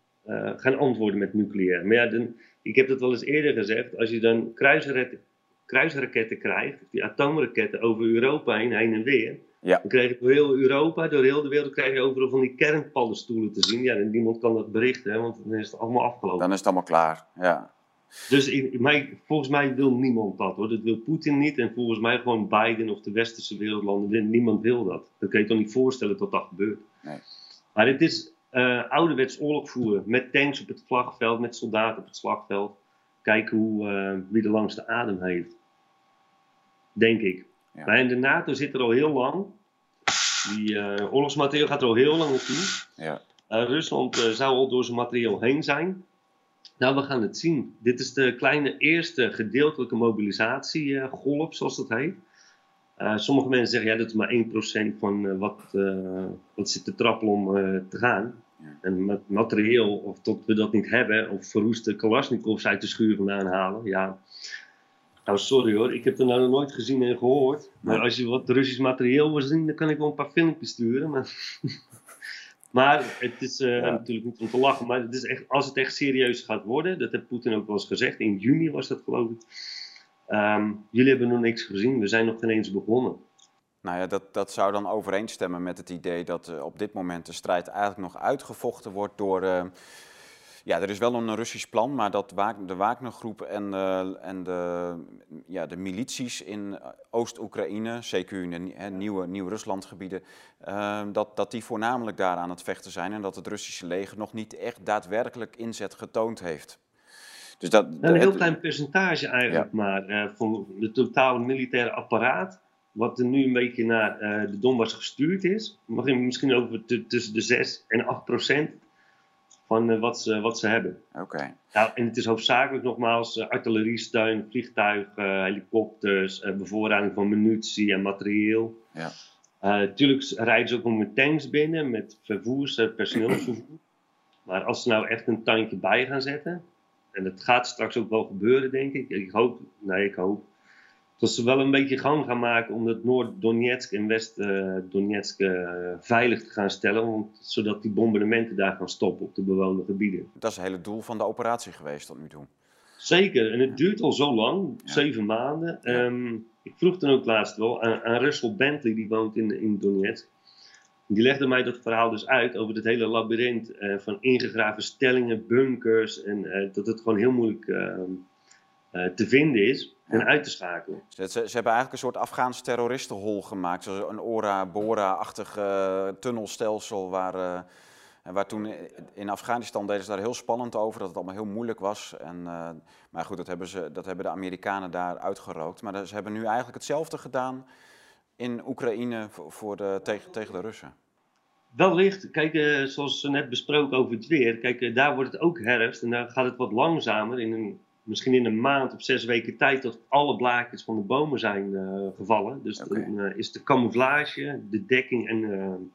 gaan antwoorden met nucleair. Maar ja, dan, ik heb dat wel eens eerder gezegd, als je dan kruisraketten, kruisraketten krijgt, die atoomraketten over Europa heen, heen en weer, ja. Dan krijg je door heel Europa, door heel de wereld, krijg je overal van die kernpaddenstoelen te zien. Ja, en niemand kan dat berichten, hè, want dan is het allemaal afgelopen. Dan is het allemaal klaar, ja. Dus in, mij, volgens mij wil niemand dat hoor. Dat wil Poetin niet. En volgens mij gewoon Biden of de westerse wereldlanden. Niemand wil dat. Dat kan je toch niet voorstellen dat dat gebeurt. Nee. Maar het is uh, ouderwets oorlog voeren. Met tanks op het slagveld, met soldaten op het slagveld. Kijken hoe, uh, wie de langste adem heeft. Denk ik. Ja. Maar de NATO zit er al heel lang. Die uh, oorlogsmateriaal gaat er al heel lang naartoe. Ja. Rusland zou al door zijn materiaal heen zijn. Nou, we gaan het zien. Dit is de kleine eerste gedeeltelijke mobilisatiegolf, zoals dat heet. Sommige mensen zeggen, ja, dat is maar 1% van wat, wat zit te trappelen om te gaan. Ja. En met materieel, of tot we dat niet hebben, of verroeste Kalashnikovs uit de schuur vandaan halen, ja, nou, sorry hoor, ik heb er nou nooit gezien en gehoord. Maar als je wat Russisch materieel wil zien, dan kan ik wel een paar filmpjes sturen. Maar, maar het is uh, natuurlijk niet om te lachen. Maar het is echt, als het echt serieus gaat worden, dat heeft Poetin ook wel eens gezegd. In juni was dat geloof ik. Um, jullie hebben nog niks gezien, we zijn nog geen eens begonnen. Nou ja, dat, dat zou dan overeenstemmen met het idee dat uh, op dit moment de strijd eigenlijk nog uitgevochten wordt door... Uh, ja, er is wel een Russisch plan, maar dat de Wagnergroep en, uh, en de, ja, de milities in Oost-Oekraïne, CQ in de nieuwe Nieuw-Ruslandgebieden, uh, dat, dat die voornamelijk daar aan het vechten zijn en dat het Russische leger nog niet echt daadwerkelijk inzet getoond heeft. Dus dat, een heel klein percentage eigenlijk maar uh, van het totale militaire apparaat, wat er nu een beetje naar de Donbass gestuurd is. Mag je misschien over tussen de 6 en 8 procent van uh, wat, ze, wat ze hebben. Oké. Nou, en het is hoofdzakelijk nogmaals artilleriesteun, vliegtuigen, helikopters, bevoorrading van munitie en materieel. Ja. Natuurlijk rijden ze ook nog met tanks binnen, met vervoers, personeelsvervoer. maar als ze nou echt een tandje bij gaan zetten, en dat gaat straks ook wel gebeuren, denk ik. Ik hoop, nee, ik hoop dat ze wel een beetje gang gaan maken om het Noord-Donetsk en West-Donetsk uh, veilig te gaan stellen, zodat die bombardementen daar gaan stoppen op de bewoonde gebieden. Dat is het hele doel van de operatie geweest tot nu toe. Zeker, en het duurt al zo lang, zeven maanden. Um, ik vroeg dan ook laatst wel aan, aan Russell Bentley, die woont in, in Donetsk. Die legde mij dat verhaal dus uit over het hele labyrint uh, van ingegraven stellingen, bunkers. En uh, dat het gewoon heel moeilijk ehm, uh, te vinden is en uit te schakelen. Ze, ze, hebben eigenlijk een soort Afghaans terroristenhol gemaakt. Zoals een Ora-Bora-achtig tunnelstelsel waar... Waar toen in Afghanistan deden ze daar heel spannend over, dat het allemaal heel moeilijk was. En, uh, maar goed, dat hebben, ze, dat hebben de Amerikanen daar uitgerookt. Maar ze hebben nu eigenlijk hetzelfde gedaan in Oekraïne voor, voor de, tegen, tegen de Russen. Wellicht, kijk, uh, zoals net besproken over het weer, kijk, daar wordt het ook herfst en daar gaat het wat langzamer. In een misschien in een maand of zes weken tijd tot alle blaadjes van de bomen zijn uh, gevallen. Dus dan uh, is de camouflage, de dekking en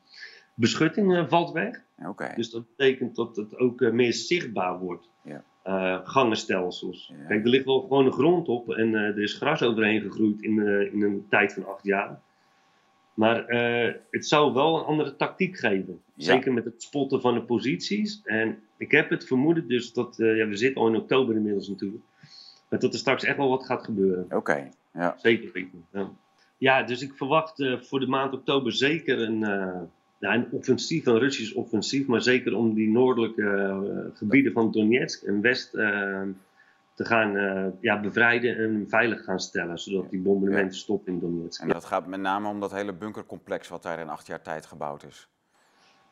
beschutting valt weg. Okay. Dus dat betekent dat het ook meer zichtbaar wordt. Ja. gangenstelsels. Kijk, er ligt wel gewoon een grond op en er is gras overheen gegroeid in, in een tijd van acht jaar. Maar uh, het zou wel een andere tactiek geven. Zeker met het spotten van de posities. En ik heb het vermoeden dus dat, uh, ja, we zitten al in oktober inmiddels natuurlijk. Maar dat er straks echt wel wat gaat gebeuren. Oké, ja. Zeker weten. Ja. ja, dus ik verwacht uh, voor de maand oktober zeker een, ja, een offensief, een Russisch offensief. Maar zeker om die noordelijke gebieden van Donetsk en West te gaan uh, ja, bevrijden en veilig gaan stellen, zodat die bombardementen stoppen in Donetsk. En dat gaat met name om dat hele bunkercomplex wat daar in acht jaar tijd gebouwd is.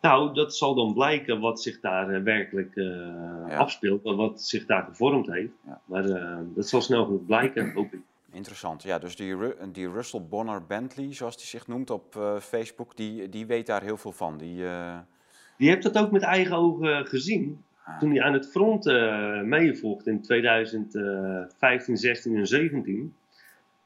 Nou, dat zal dan blijken wat zich daar uh, werkelijk uh, ja. afspeelt, wat zich daar gevormd heeft. Ja. Maar dat zal snel genoeg blijken, hoop ik. Interessant, ja. Dus die, die Russell Bonner Bentley, zoals hij zich noemt op Facebook, die, die weet daar heel veel van. Die, die heeft dat ook met eigen ogen gezien. Toen hij aan het front uh, in 2015, 16 en 17.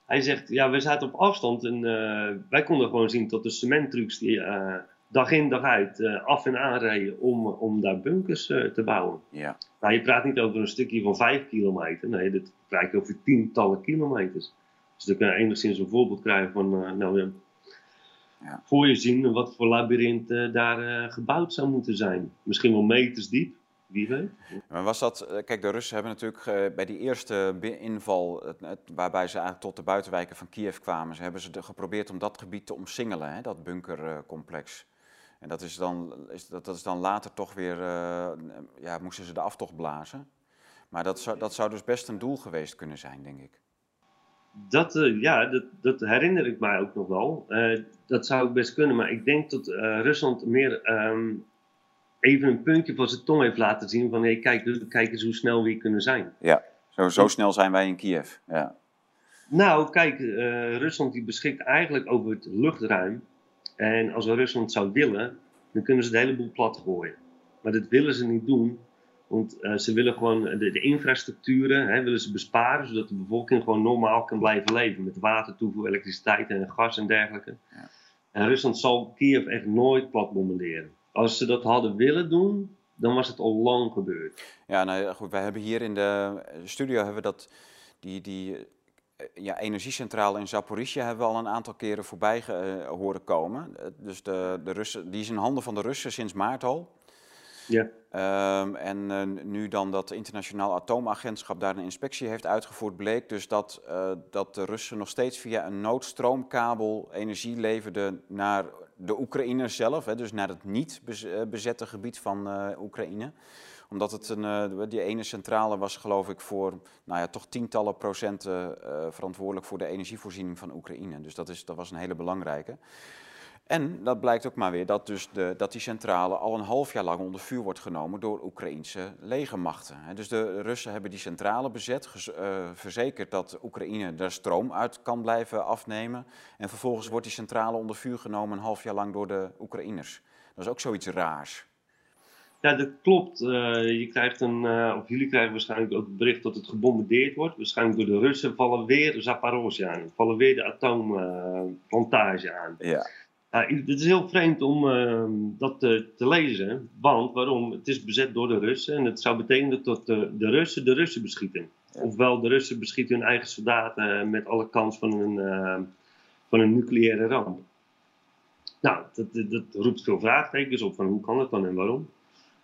Hij zegt, ja, we zaten op afstand en uh, wij konden gewoon zien tot de cementtrucks die uh, dag in dag uit af en aan rijden om, om daar bunkers te bouwen. Ja. Nou, je praat niet over een stukje van 5 kilometer, nee, dat praat je over tientallen kilometers. Dus dan kun je enigszins een voorbeeld krijgen van, nou ja. voor je zien wat voor labyrint daar gebouwd zou moeten zijn. Misschien wel meters diep. Wie weet. Maar was dat, eh, kijk, de Russen hebben natuurlijk eh, bij die eerste inval, waarbij ze eigenlijk tot de buitenwijken van Kiev kwamen, ze hebben ze geprobeerd om dat gebied te omsingelen, hè, dat bunkercomplex. En dat is, dan, is, dat, dat is dan later toch weer, uh, ja, moesten ze de aftocht blazen. Maar dat zou, dat zou dus best een doel geweest kunnen zijn, denk ik. Dat, uh, ja, dat, dat, herinner ik mij ook nog wel. Uh, dat zou best kunnen, maar ik denk dat Rusland meer um, even een puntje van zijn tong heeft laten zien van hey, kijk, kijk eens hoe snel we hier kunnen zijn. Ja, zo, zo snel zijn wij in Kiev. Ja. Nou, kijk, uh, Rusland die beschikt eigenlijk over het luchtruim. En als we Rusland zou willen, dan kunnen ze de hele boel plat gooien. Maar dat willen ze niet doen, want uh, ze willen gewoon de, de infrastructuren hè, willen ze besparen, zodat de bevolking gewoon normaal kan blijven leven. Met water, toevoer, elektriciteit en gas en dergelijke. Ja. En Rusland zal Kiev echt nooit plat bombarderen als ze dat hadden willen doen, dan was het al lang gebeurd. Ja, nou goed, wij hebben hier in de studio hebben we dat, die, die ja, energiecentrale in Zaporizhia hebben we al een aantal keren voorbij uh, horen komen. Dus de, de Russen, die is in handen van de Russen sinds maart al. Ja. Um, en uh, nu dan dat internationaal atoomagentschap daar een inspectie heeft uitgevoerd, bleek dus dat, uh, dat de Russen nog steeds via een noodstroomkabel energie leverden naar de Oekraïne zelf, hè, dus naar het niet eh, bezette gebied van Oekraïne. Omdat het een, die ene centrale was, geloof ik, voor nou ja, toch tientallen procenten verantwoordelijk voor de energievoorziening van Oekraïne. Dus dat, is, dat was een hele belangrijke. En dat blijkt ook maar weer dat, dus de, dat die centrale al een half jaar lang onder vuur wordt genomen door Oekraïnse legermachten. Dus de Russen hebben die centrale bezet, uh, verzekerd dat Oekraïne er stroom uit kan blijven afnemen. En vervolgens wordt die centrale onder vuur genomen een half jaar lang door de Oekraïners. Dat is ook zoiets raars. Ja, dat klopt. Uh, je krijgt een, uh, of jullie krijgen waarschijnlijk ook het bericht dat het gebombardeerd wordt. Waarschijnlijk door de Russen vallen weer Zaporozhye aan. Vallen weer de atoomplantage aan. Ja. Ja, het is heel vreemd om uh, dat te, te, lezen, want waarom? Het is bezet door de Russen en het zou betekenen dat de, de Russen de Russen beschieten. Ofwel, de Russen beschieten hun eigen soldaten met alle kans van een, uh, van een nucleaire ramp. Nou, dat, dat, roept veel vraagtekens op van hoe kan het dan en waarom.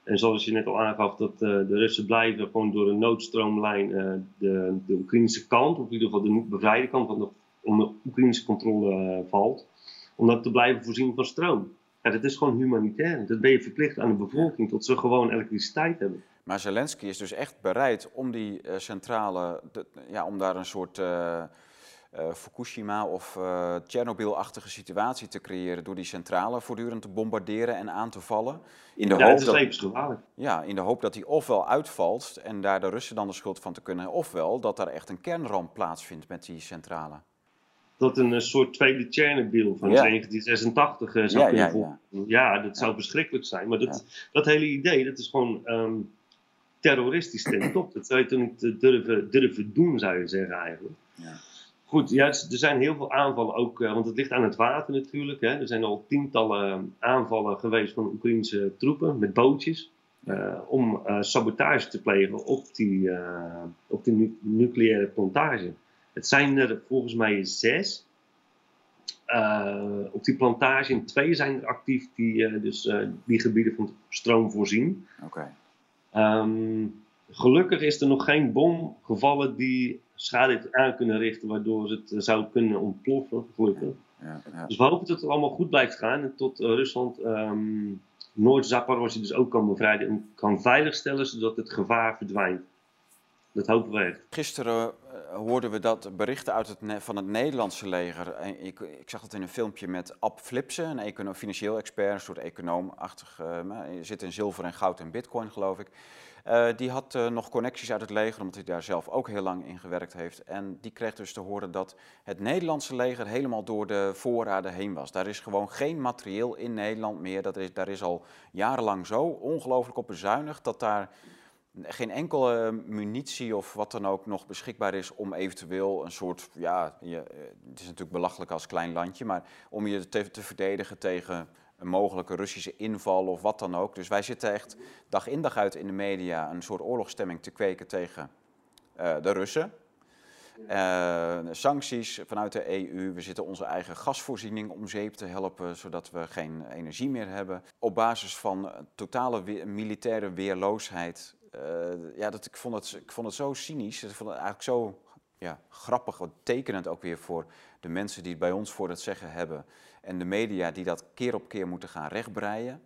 En zoals je net al aangaf, dat uh, de Russen blijven gewoon door een noodstroomlijn de, de Oekraïnse kant, of in ieder geval de bevrijde kant, van de, onder Oekraïnse controle valt om dat te blijven voorzien van stroom. Ja, dat is gewoon humanitair. Dat ben je verplicht aan de bevolking tot ze gewoon elektriciteit hebben. Maar Zelensky is dus echt bereid om die uh, centrale, ja, om daar een soort uh, uh, Fukushima of uh, Tsjernobyl-achtige situatie te creëren door die centrale voortdurend te bombarderen en aan te vallen. In de ja, hoop dat is dat, Ja, in de hoop dat die ofwel uitvalt en daar de Russen dan de schuld van te kunnen, ofwel dat daar echt een kernramp plaatsvindt met die centrale dat een, eh, soort tweede Chernobyl van 1986 uh, zou ja, kunnen ja, ja. dat zou verschrikkelijk zijn. Maar dat, dat hele idee, dat is gewoon um, terroristisch ten top. Dat zou je toch niet eh, durven, durven doen, zou je zeggen eigenlijk. Goed, ja, er zijn heel veel aanvallen ook, uh, want het ligt aan het water natuurlijk. Hè. Er zijn al tientallen aanvallen geweest van Oekraïnse troepen met bootjes. Uh, om sabotage te plegen op die, op die nu nucleaire plantage. Het zijn er volgens mij zes. op die plantage in twee zijn er actief die dus die gebieden van stroom voorzien. Oké. Ehm, gelukkig is er nog geen bom gevallen die schade aan kunnen richten, waardoor het zou kunnen ontploffen. Gelukkig. Ja, ja. Dus we hopen dat het allemaal goed blijft gaan en tot Rusland um, Noord-Zaporozhye dus ook kan bevrijden en kan veiligstellen, zodat het gevaar verdwijnt. Dat hopen we echt. Gisteren hoorden we dat berichten uit het van het Nederlandse leger. Ik, ik, zag het in een filmpje met Ab Flipsen, een financieel expert, een soort econoomachtig. Uh, zit in zilver en goud en bitcoin, geloof ik. Uh, die had nog connecties uit het leger, omdat hij daar zelf ook heel lang in gewerkt heeft. En die kreeg dus te horen dat het Nederlandse leger helemaal door de voorraden heen was. Daar is gewoon geen materieel in Nederland meer. Dat is, daar is al jarenlang zo ongelooflijk op bezuinigd dat daar geen enkele munitie of wat dan ook nog beschikbaar is om eventueel een soort, ja, je, eh, het is natuurlijk belachelijk als klein landje, maar om je te, verdedigen tegen een mogelijke Russische inval of wat dan ook. Dus wij zitten echt dag in dag uit in de media een soort oorlogsstemming te kweken tegen uh, de Russen. Uh, sancties vanuit de EU. We zitten onze eigen gasvoorziening om zeep te helpen, zodat we geen energie meer hebben. Op basis van totale militaire weerloosheid. Uh, ja, dat, ik, vond het, ik vond het zo cynisch. Ik vond het eigenlijk zo ja, grappig, wat tekenend ook weer voor de mensen die het bij ons voor het zeggen hebben. En de media die dat keer op keer moeten gaan rechtbreien.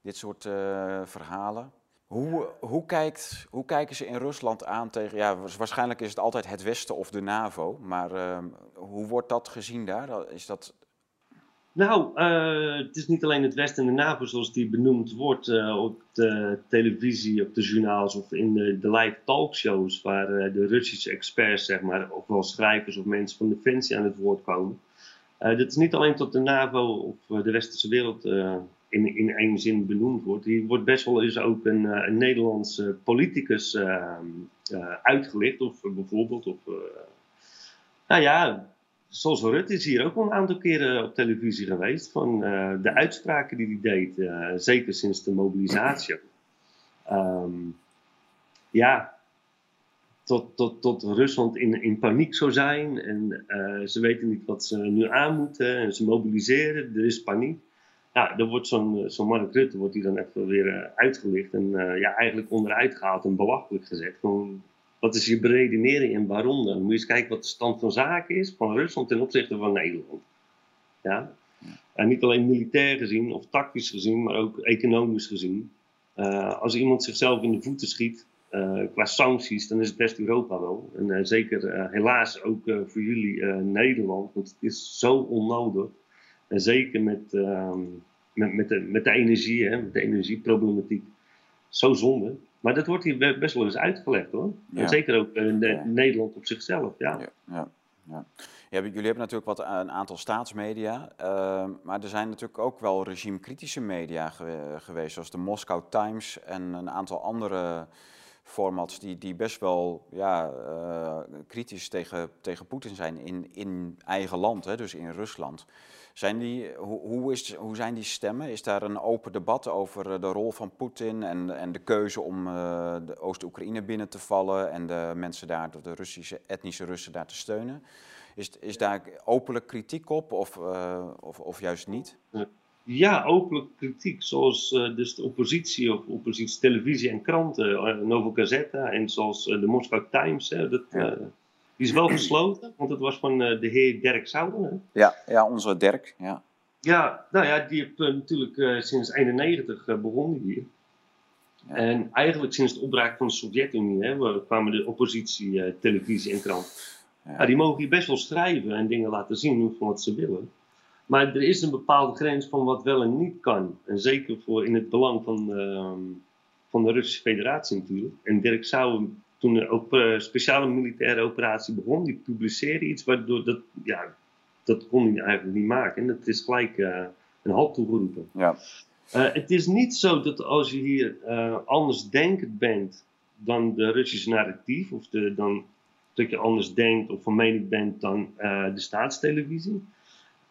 Dit soort uh, verhalen. Hoe, hoe, kijkt, hoe kijken ze in Rusland aan tegen, ja, waarschijnlijk is het altijd het Westen of de NAVO, maar uh, hoe wordt dat gezien daar? Is dat... Nou, uh, het is niet alleen het Westen en de NAVO zoals die benoemd wordt uh, op de televisie, op de journaals of in de, de live talkshows, waar de Russische experts, zeg maar, of wel schrijvers of mensen van Defensie aan het woord komen. dit is niet alleen tot de NAVO of de westerse wereld in, in één zin benoemd wordt. Die wordt best wel eens ook een, eh, een Nederlandse politicus uitgelicht. Of bijvoorbeeld, of, nou ja, zoals Rutte is hier ook al een aantal keren op televisie geweest. Van de uitspraken die hij deed, zeker sinds de mobilisatie. Um, ja, tot, tot, tot Rusland in, in paniek zou zijn. En ze weten niet wat ze nu aan moeten. En ze mobiliseren, er is paniek ja, dan wordt zo'n eh, Mark Rutte wordt die dan even weer uitgelicht en ja, eigenlijk onderuit gehaald en belachelijk gezet. Gewoon, wat is je beredenering en waarom dan? Moet je eens kijken wat de stand van zaken is van Rusland ten opzichte van Nederland. Ja? En niet alleen militair gezien of tactisch gezien, maar ook economisch gezien. Uh, als iemand zichzelf in de voeten schiet qua sancties, dan is het best Europa wel. En zeker helaas ook voor jullie Nederland, want het is zo onnodig. En zeker met, ehm, met, met, de, met de energie, hè, met de energieproblematiek. Zo zonde. Maar dat wordt hier best wel eens uitgelegd hoor. En zeker ook in ja. Nederland op zichzelf. Ja. Ja, ja. jullie hebben natuurlijk wat, een aantal staatsmedia. Uh, maar er zijn natuurlijk ook wel regimekritische media geweest. Zoals de Moscow Times en een aantal andere formats die, die best wel ja, uh, kritisch tegen, tegen Poetin zijn in, in eigen land, hè, dus in Rusland. Zijn die, hoe, hoe, is, hoe zijn die stemmen? Is daar een open debat over eh, de rol van Poetin en, en de keuze om uh, de Oost-Oekraïne binnen te vallen en de mensen daar, de Russische, etnische Russen daar te steunen? Is, is daar openlijk kritiek op of, uh, of, of juist niet? Ja, openlijk kritiek, zoals uh, dus de oppositie of oppositie televisie en kranten, uh, Novo Gazeta en zoals de Moscow Times. Hè, dat, ja. Die is wel gesloten, want het was van uh, de heer Dirk Zouden. Ja, ja, onze Dirk. Ja, ja nou ja, die heeft uh, natuurlijk uh, sinds 91 begonnen hier. Ja. En eigenlijk sinds het opbraak van de Sovjet-Unie kwamen de oppositie, televisie en krant. Ja. Nou, die mogen hier best wel schrijven en dingen laten zien van wat ze willen. Maar er is een bepaalde grens van wat wel en niet kan. En zeker voor in het belang van, ehm, van de Russische Federatie natuurlijk. En Dirk Zouden toen ook uh, speciale militaire operatie begon, die publiceerde iets waardoor dat, ja, dat kon hij eigenlijk niet maken. En dat is gelijk uh, een halt toegeroepen. Ja. Uh, het is niet zo dat als je hier anders denkend bent dan de Russische narratief, of de, dan, dat je anders denkt of van mening bent dan de staatstelevisie.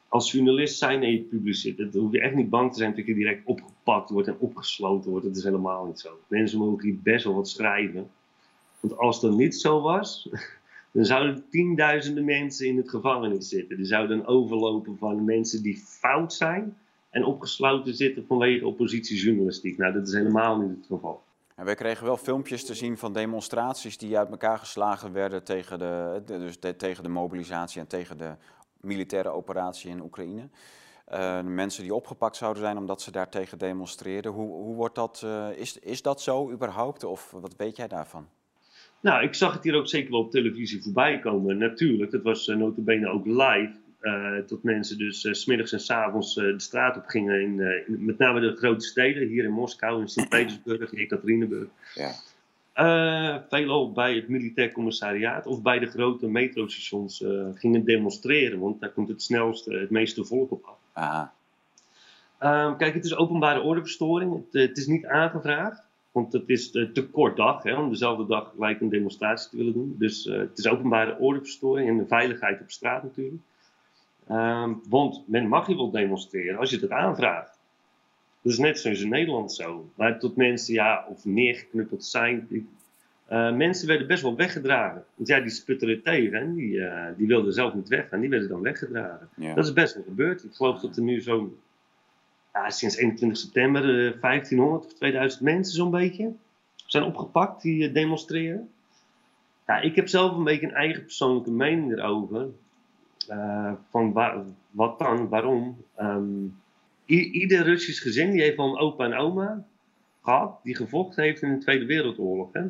Als journalist zijn en je publiceert, dan hoef je echt niet bang te zijn dat je direct opgepakt wordt en opgesloten wordt. Dat is helemaal niet zo. Mensen mogen hier best wel wat schrijven. Want als dat niet zo was, Dan zouden tienduizenden mensen in het gevangenis zitten. Er zouden overlopen van mensen die fout zijn en opgesloten zitten vanwege oppositiejournalistiek. Nou, dat is helemaal niet het geval. En wij kregen wel filmpjes te zien van demonstraties die uit elkaar geslagen werden tegen de, dus tegen de mobilisatie en tegen de militaire operatie in Oekraïne. Uh, mensen die opgepakt zouden zijn omdat ze daar tegen demonstreerden. Hoe, hoe wordt dat, uh, is, is dat zo überhaupt of wat weet jij daarvan? Nou, ik zag het hier ook zeker wel op televisie voorbij komen. Natuurlijk, dat was uh, notabene ook live. Uh, dat mensen dus uh, smiddags en s avonds uh, de straat op gingen. In, in, met name de grote steden, hier in Moskou, in Sint-Petersburg, in Ekaterinburg. Ja. veelal bij het militair commissariaat of bij de grote metrostations gingen demonstreren. Want daar komt het snelste, het meeste volk op af. Aha. Ehm, kijk, het is openbare ordeverstoring. Het, het is niet aangevraagd. Want het is te kort dag hè, om dezelfde dag gelijk een demonstratie te willen doen. Dus het is openbare ordeverstoring en de veiligheid op straat natuurlijk. Um, want men mag je wel demonstreren als je het aanvraagt. Dat is net zoals in Nederland zo. Maar tot mensen ja, of neergeknuppeld zijn. uh, mensen werden best wel weggedragen. Want ja, die sputteren tegen. Die, uh, die wilden zelf niet weggaan. Die werden dan weggedragen. Dat is best wel gebeurd. Ik geloof dat er nu zo sinds 21 september 1500 of 2000 mensen zo'n beetje zijn opgepakt die uh, demonstreren. Ja, ik heb zelf een beetje een eigen persoonlijke mening erover. Uh, van wat dan, waarom. Um, ieder Russisch gezin die heeft wel een opa en oma gehad die gevochten heeft in de Tweede Wereldoorlog. Hè?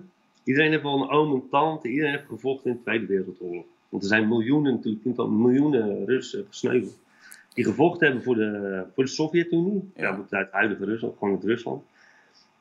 Iedereen heeft wel een oom en tante, iedereen heeft gevochten in de Tweede Wereldoorlog. Want er zijn miljoenen, natuurlijk miljoenen Russen gesneuveld. Die gevochten hebben voor de, voor de Sovjet-Unie. Ja. ja, het huidige Rusland, gewoon het Rusland.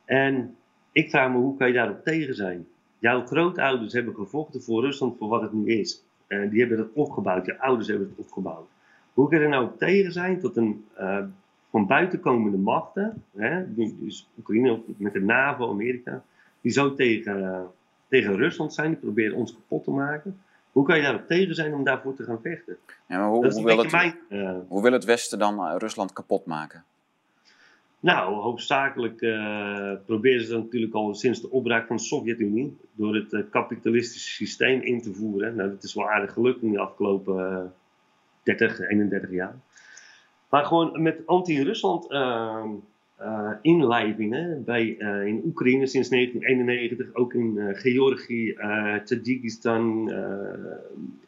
En ik vraag me, hoe kan je daarop tegen zijn? Jouw grootouders hebben gevochten voor Rusland voor wat het nu is. Uh, die hebben dat opgebouwd, je ouders hebben het opgebouwd. Hoe kan er nou tegen zijn dat een uh, van buitenkomende machten, hè, dus Oekraïne met de NAVO, Amerika, die zo tegen, tegen Rusland zijn, die proberen ons kapot te maken. Hoe kan je daarop tegen zijn om daarvoor te gaan vechten? Ja, maar hoe, hoe, wil het, mijn, uh, hoe wil het Westen dan Rusland kapot maken? Nou, hoofdzakelijk uh, proberen ze dat natuurlijk al sinds de opbraak van de Sovjet-Unie door het uh, kapitalistische systeem in te voeren. Nou, dat is wel aardig gelukt in de afgelopen uh, 30, 31 jaar. Maar gewoon met anti-Rusland ehm, uh, inlijvingen bij, uh, in Oekraïne sinds 1991, ook in uh, Georgië, Tajikistan,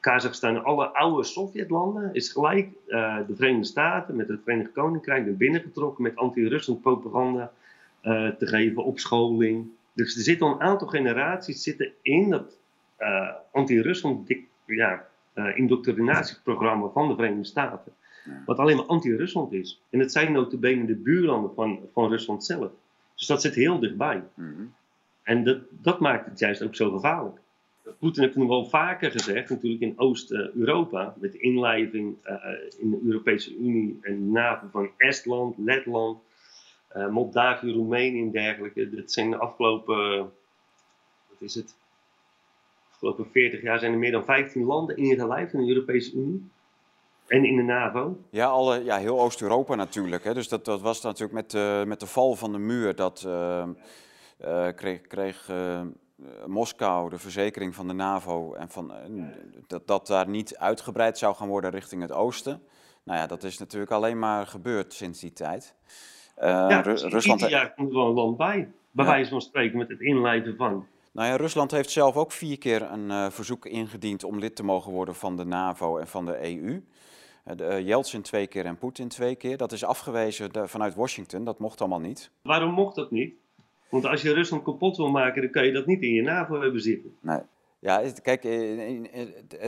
Kazachstan, alle oude Sovjetlanden, is gelijk de Verenigde Staten met het Verenigd Koninkrijk er binnengetrokken met anti-Rusland propaganda te geven, opscholing. Dus er zitten al een aantal generaties zitten in dat anti-Rusland ja, indoctrinatieprogramma van de Verenigde Staten. Wat alleen maar anti-Rusland is. En het zijn notabene de buurlanden van, van Rusland zelf. Dus dat zit heel dichtbij. Mhm. En dat, dat maakt het juist ook zo gevaarlijk. Poetin heeft het nog wel vaker gezegd, natuurlijk in Oost-Europa, met de inlijving uh, in de Europese Unie en NAVO van Estland, Letland, uh, Moldavië, Roemenië en dergelijke. Dat zijn de afgelopen, wat is het? De afgelopen 40 jaar zijn er meer dan 15 landen ingelijfd in de Europese Unie. En in de NAVO? Ja, alle, ja heel Oost-Europa natuurlijk. Hè. Dus dat, dat was natuurlijk met, uh, met de val van de muur. Dat uh, uh, kreeg, kreeg Moskou de verzekering van de NAVO. En van, dat dat daar niet uitgebreid zou gaan worden richting het oosten. Nou ja, dat is natuurlijk alleen maar gebeurd sinds die tijd. ja, Ru Rusland. Ieder jaar komt er wel een land bij. Bij ja. wijze van spreken met het inleiden van. Nou ja, Rusland heeft zelf ook vier keer een verzoek ingediend om lid te mogen worden van de NAVO en van de EU. Uh, Yeltsin twee keer en Poetin twee keer. Dat is afgewezen vanuit Washington. Dat mocht allemaal niet. Waarom mocht dat niet? Want als je Rusland kapot wil maken, dan kan je dat niet in je NAVO hebben zitten. Nee. Ja, kijk,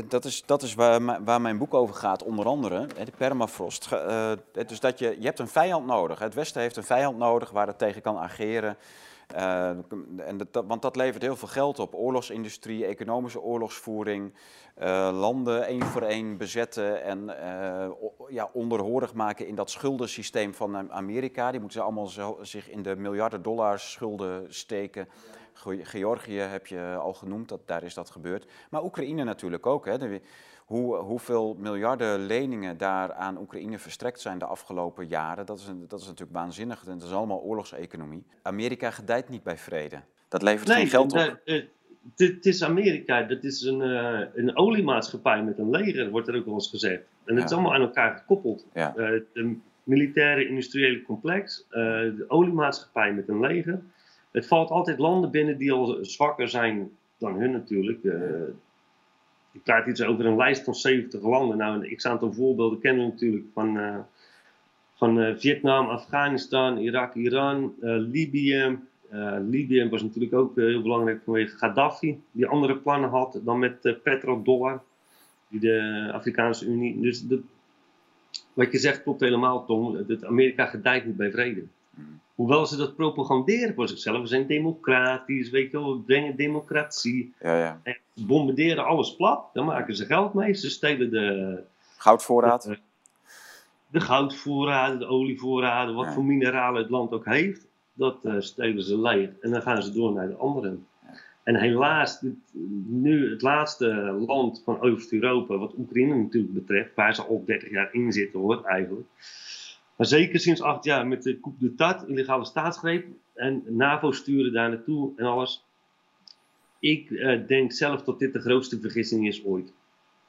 dat is, dat is waar, waar mijn boek over gaat, onder andere, de permafrost. Dus dat je, je hebt een vijand nodig. Het Westen heeft een vijand nodig waar het tegen kan ageren. Uh, en dat, want dat levert heel veel geld op. Oorlogsindustrie, economische oorlogsvoering, uh, landen één voor één bezetten en uh, ja, onderhorig maken in dat schuldensysteem van Amerika. Die moeten ze allemaal zich in de miljarden dollars schulden steken. Georgië heb je al genoemd, dat, daar is dat gebeurd. Maar Oekraïne natuurlijk ook. Hè. Hoe, hoeveel miljarden leningen daar aan Oekraïne verstrekt zijn de afgelopen jaren, dat is, dat is natuurlijk waanzinnig. En dat is allemaal oorlogseconomie. Amerika gedijt niet bij vrede. Dat levert geen geld op. Uh, het is Amerika, dat is een, uh, een oliemaatschappij met een leger, wordt er ook wel eens gezegd. En het is allemaal aan elkaar gekoppeld. Ja. Uh, de militaire industriële complex, uh, de oliemaatschappij met een leger. Het valt altijd landen binnen die al zwakker zijn dan hun natuurlijk. Ik praat iets over een lijst van 70 landen. Nou, een x-aantal voorbeelden kennen we natuurlijk van, van Vietnam, Afghanistan, Irak, Iran, Libië, uh, Libië was natuurlijk ook heel belangrijk vanwege Gaddafi, die andere plannen had dan met petrodollar, die de Afrikaanse Unie. Dus wat je zegt klopt helemaal, Tom. Dat Amerika gedijt niet bij vrede. Mm. Hoewel ze dat propaganderen voor zichzelf. We zijn democratisch, weet je wel, we brengen democratie. Ja, ja. En bombarderen alles plat, dan maken ze geld mee. Ze stelen de... Goudvoorraad. De, de goudvoorraden, de olievoorraden, wat voor mineralen het land ook heeft dat uh, stelen ze leeg en dan gaan ze door naar de anderen. En helaas, dit, nu het laatste land van Oost-Europa, wat Oekraïne natuurlijk betreft, waar ze al 30 jaar in zitten hoor eigenlijk. Maar zeker sinds acht jaar met de coup d'etat, illegale staatsgreep en NAVO sturen daar naartoe en alles. Ik uh, denk zelf dat dit de grootste vergissing is ooit.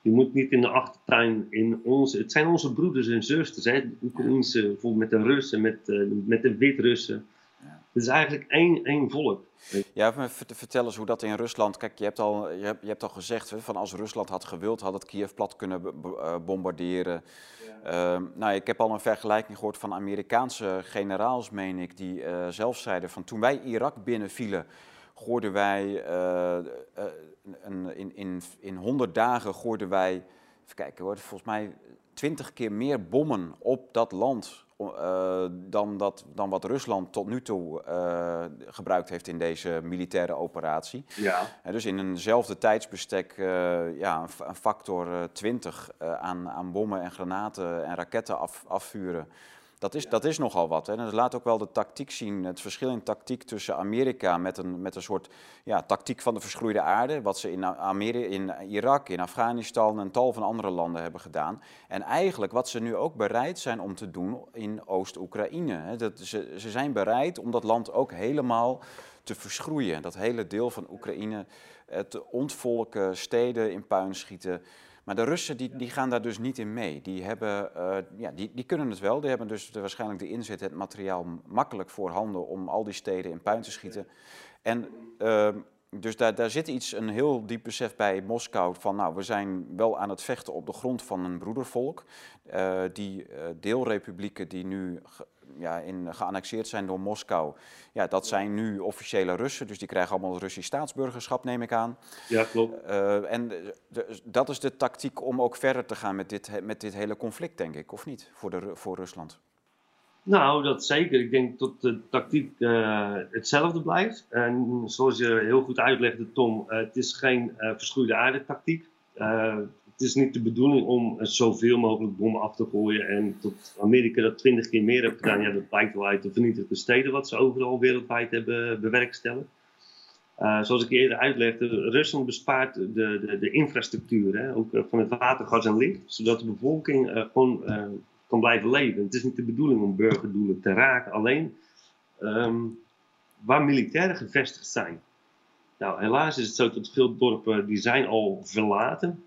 Je moet niet in de achtertuin in onze. Het zijn onze broeders en zusters. Hè? De Oekraïnse, bijvoorbeeld met de Russen, met, uh, met de Wit-Russen. Het is eigenlijk één, één volk. Ja, vertel eens hoe dat in Rusland. Kijk, je hebt al, je hebt, je hebt al gezegd van als Rusland had gewild, had het Kiev plat kunnen eh, bombarderen. Ja. Uh, nou, ik heb al een vergelijking gehoord van Amerikaanse generaals, meen ik, die uh, zelf zeiden van toen wij Irak binnenvielen, gooiden wij uh, een, in, in, in 100 dagen gooiden wij, even kijken hoor, volgens mij 20 keer meer bommen op dat land uh, dan, dat, dan wat Rusland tot nu toe uh, gebruikt heeft in deze militaire operatie. Ja. Uh, dus in eenzelfde tijdsbestek ja, een, factor 20 aan, aan bommen en granaten en raketten af, afvuren. Dat is, dat is nogal wat. Hè. En dat laat ook wel de tactiek zien, het verschil in tactiek tussen Amerika met een, met een soort ja, tactiek van de verschroeide aarde, wat ze in, Amerika, in Irak, in Afghanistan en tal van andere landen hebben gedaan. En eigenlijk wat ze nu ook bereid zijn om te doen in Oost-Oekraïne. Ze, ze zijn bereid om dat land ook helemaal te verschroeien. Dat hele deel van Oekraïne te ontvolken, steden in puin schieten. Maar de Russen die, die gaan daar dus niet in mee. Die, hebben, uh, ja, die, die kunnen het wel. Die hebben dus de, waarschijnlijk de inzet, het materiaal makkelijk voorhanden om al die steden in puin te schieten. En uh, dus daar, daar zit iets, een heel diep besef bij Moskou van, nou, we zijn wel aan het vechten op de grond van een broedervolk. Uh, die uh, deelrepublieken die nu ja, in, geannexeerd zijn door Moskou, ja, dat zijn nu officiële Russen, dus die krijgen allemaal Russisch staatsburgerschap, neem ik aan. Ja, klopt. Uh, en de, dat is de tactiek om ook verder te gaan met dit, met dit hele conflict, denk ik, of niet, voor, de, voor Rusland? Nou, dat zeker. Ik denk dat de tactiek uh, hetzelfde blijft. En zoals je heel goed uitlegde, Tom, uh, het is geen verschroeide aarde tactiek het is niet de bedoeling om zoveel mogelijk bommen af te gooien. En tot Amerika dat twintig keer meer heeft gedaan, ja, dat blijkt wel uit de vernietigde steden wat ze overal wereldwijd hebben bewerkstelligd. Uh, zoals ik eerder uitlegde, Rusland bespaart de, de, de infrastructuur, hè, ook van het water, gas en licht, zodat de bevolking uh, gewoon kan blijven leven. Het is niet de bedoeling om burgerdoelen te raken, alleen um, waar militairen gevestigd zijn. Nou, helaas is het zo dat veel dorpen die zijn al verlaten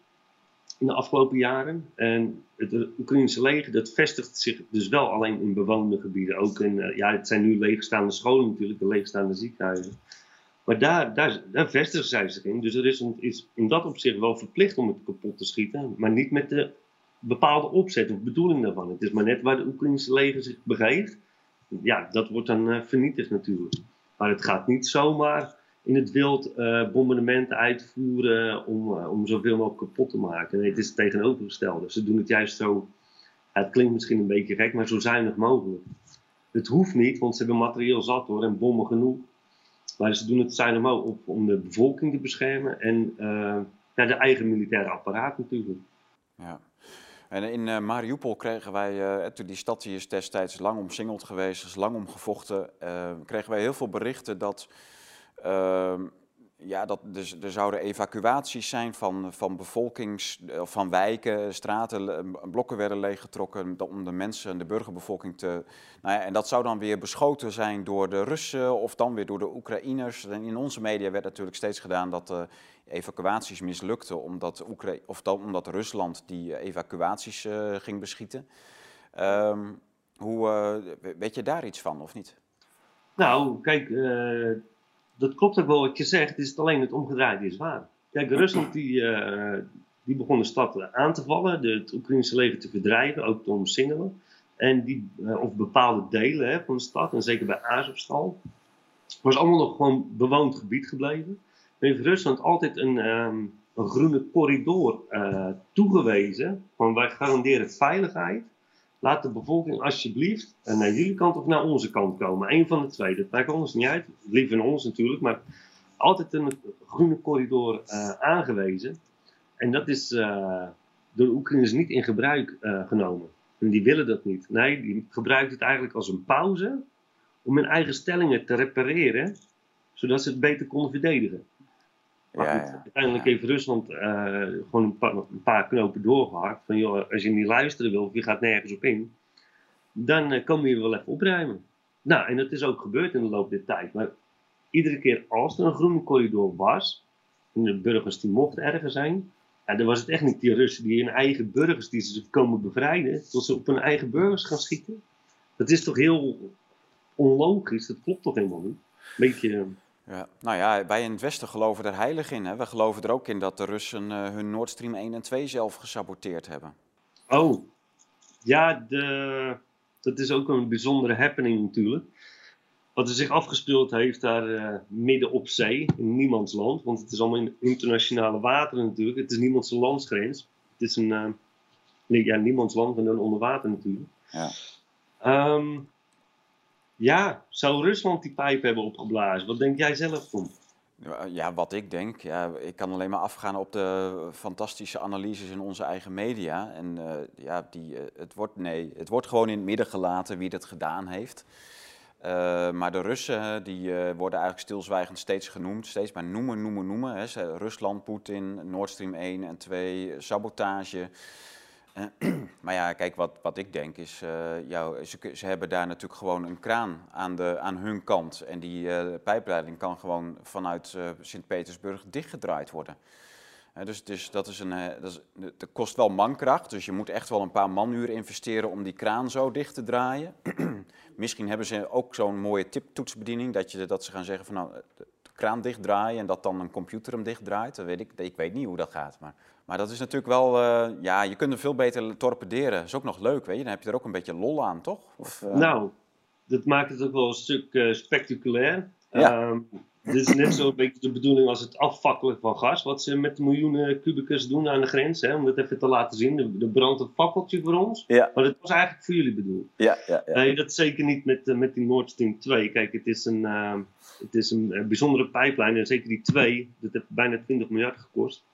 in de afgelopen jaren. En het Oekraïnse leger dat vestigt zich dus wel alleen in bewoonde gebieden. Ook in, uh, ja, het zijn nu leegstaande scholen natuurlijk, de leegstaande ziekenhuizen. Maar daar, daar, daar vestigen zij zich in. Dus er is, is in dat opzicht wel verplicht om het kapot te schieten. Maar niet met de bepaalde opzet of bedoeling daarvan. Het is maar net waar de Oekraïnse leger zich begeeft. Ja, dat wordt dan uh, vernietigd natuurlijk. Maar het gaat niet zomaar in het wild uh, bombardementen uitvoeren om, uh, om zoveel mogelijk kapot te maken. Nee, het is het tegenovergestelde. Ze doen het juist zo, het klinkt misschien een beetje gek, maar zo zuinig mogelijk. Het hoeft niet, want ze hebben materieel zat hoor en bommen genoeg. Maar ze doen het zuinig mogelijk om de bevolking te beschermen en uh, ja, de eigen militaire apparaat natuurlijk. Ja. En in Mariupol kregen wij, toen die stad hier is destijds lang omsingeld geweest, is lang omgevochten, kregen wij heel veel berichten dat ja, dat, dus, er zouden evacuaties zijn van, van bevolkings, van wijken, straten, blokken werden leeggetrokken om de mensen, de burgerbevolking te... Nou ja, en dat zou dan weer beschoten zijn door de Russen of dan weer door de Oekraïners. En in onze media werd natuurlijk steeds gedaan dat de evacuaties mislukten omdat, Oekra of dan, omdat Rusland die evacuaties uh, ging beschieten. Um, hoe, weet je daar iets van of niet? Nou, kijk, dat klopt ook wel wat je zegt. Het is alleen het omgedraaide is waar. Kijk, Rusland die, uh, die begon de stad aan te vallen, de, het Oekraïnse leger te verdrijven, ook te omsingelen. En die, uh, of bepaalde delen hè, van de stad, en zeker bij Azovstal, was allemaal nog gewoon bewoond gebied gebleven. En heeft Rusland altijd een, een groene corridor toegewezen. Van wij garanderen veiligheid Laat de bevolking alsjeblieft naar jullie kant of naar onze kant komen. Eén van de twee. Dat maakt ons niet uit. Liever naar ons natuurlijk, maar altijd een groene corridor uh, aangewezen. En dat is door de Oekraïners niet in gebruik genomen. En die willen dat niet. Nee, die gebruiken het eigenlijk als een pauze om hun eigen stellingen te repareren, zodat ze het beter konden verdedigen. Maar uiteindelijk heeft Rusland uh, gewoon een paar, een paar, knopen doorgehakt. Van joh, als je niet luisteren wil of je gaat nergens op in, dan uh, kom je wel even opruimen. Nou, en dat is ook gebeurd in de loop der tijd. Maar iedere keer als er een groene corridor was, en de burgers die mochten erger zijn, ja, dan was het echt niet die Russen die hun eigen burgers die ze komen bevrijden, tot ze op hun eigen burgers gaan schieten. Dat is toch heel onlogisch, dat klopt toch helemaal niet? Beetje ja, nou ja, wij in het Westen geloven er heilig in. Hè? We geloven er ook in dat de Russen uh, hun Nord Stream 1 en 2 zelf gesaboteerd hebben. Oh, ja, de, dat is ook een bijzondere happening natuurlijk. Wat er zich afgespeeld heeft daar uh, midden op zee, in niemands land. Want het is allemaal in internationale wateren natuurlijk. Het is niemands landsgrens. Het is een, uh, nee, ja, niemands land en dan onder water natuurlijk. Ja. Um, ja, zou Rusland die pijp hebben opgeblazen? Wat denk jij zelf, Tom? Ja, wat ik denk, ja, ik kan alleen maar afgaan op de fantastische analyses in onze eigen media. En uh, ja, die, uh, het, wordt, nee, het wordt gewoon in het midden gelaten wie dat gedaan heeft. Uh, maar de Russen die worden eigenlijk stilzwijgend steeds genoemd, steeds maar noemen, noemen, noemen. Hè. Rusland, Poetin, Nord Stream 1 en 2, sabotage. maar ja, kijk, wat, wat ik denk is, uh, jou, ze, ze, hebben daar natuurlijk gewoon een kraan aan, de, aan hun kant. En die uh, pijpleiding kan gewoon vanuit uh, Sint-Petersburg dichtgedraaid worden. dus, dus dat, is een, dat, dat kost wel mankracht, dus je moet echt wel een paar manuren investeren om die kraan zo dicht te draaien. Misschien hebben ze ook zo'n mooie tiptoetsbediening, dat, je, dat ze gaan zeggen van nou, de kraan dichtdraaien en dat dan een computer hem dichtdraait. Dat weet ik, ik weet niet hoe dat gaat, maar maar dat is natuurlijk wel, uh, ja, je kunt hem veel beter torpederen. Dat is ook nog leuk, weet je. Dan heb je er ook een beetje lol aan, toch? Of, uh... Nou, dat maakt het ook wel een stuk uh, spectaculair. Ja. Um, dit is net zo een beetje de bedoeling als het afvakkelen van gas, wat ze met miljoenen kubicus doen aan de grens, hè, om dat even te laten zien. Er brandt een fakkeltje voor ons, ja. maar dat was eigenlijk voor jullie bedoeld. Ja, ja, ja. Nee, dat zeker niet met, met die Nord Stream 2. Kijk, het is een, het is een bijzondere pijplijn en zeker die 2, dat heeft bijna 20 miljard gekost.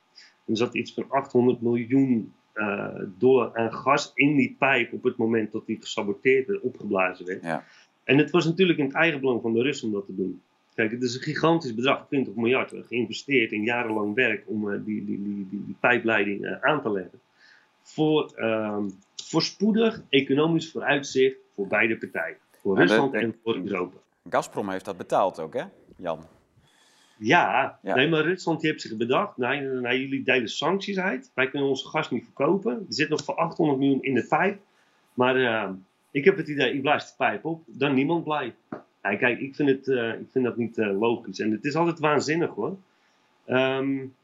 Er zat iets van 800 miljoen uh, dollar aan gas in die pijp op het moment dat die gesaboteerd en opgeblazen werd. Ja. En het was natuurlijk in het eigen belang van de Russen om dat te doen. Kijk, het is een gigantisch bedrag, 20 miljard, geïnvesteerd in jarenlang werk om uh, die, die, die, die, pijpleiding uh, aan te leggen. Voor, ehm, voorspoedig economisch vooruitzicht voor beide partijen. Voor Rusland en voor Europa. Gazprom heeft dat betaald ook, hè, Jan? Ja, nee, maar Rusland die heeft zich bedacht, nee, nee, jullie delen sancties uit, wij kunnen onze gas niet verkopen. Er zit nog voor 800 miljoen in de pijp, maar uh, ik heb het idee, ik blaas de pijp op, dan niemand blij. Ja, kijk, ik vind, het, uh, ik vind dat niet uh, logisch en het is altijd waanzinnig hoor. Um,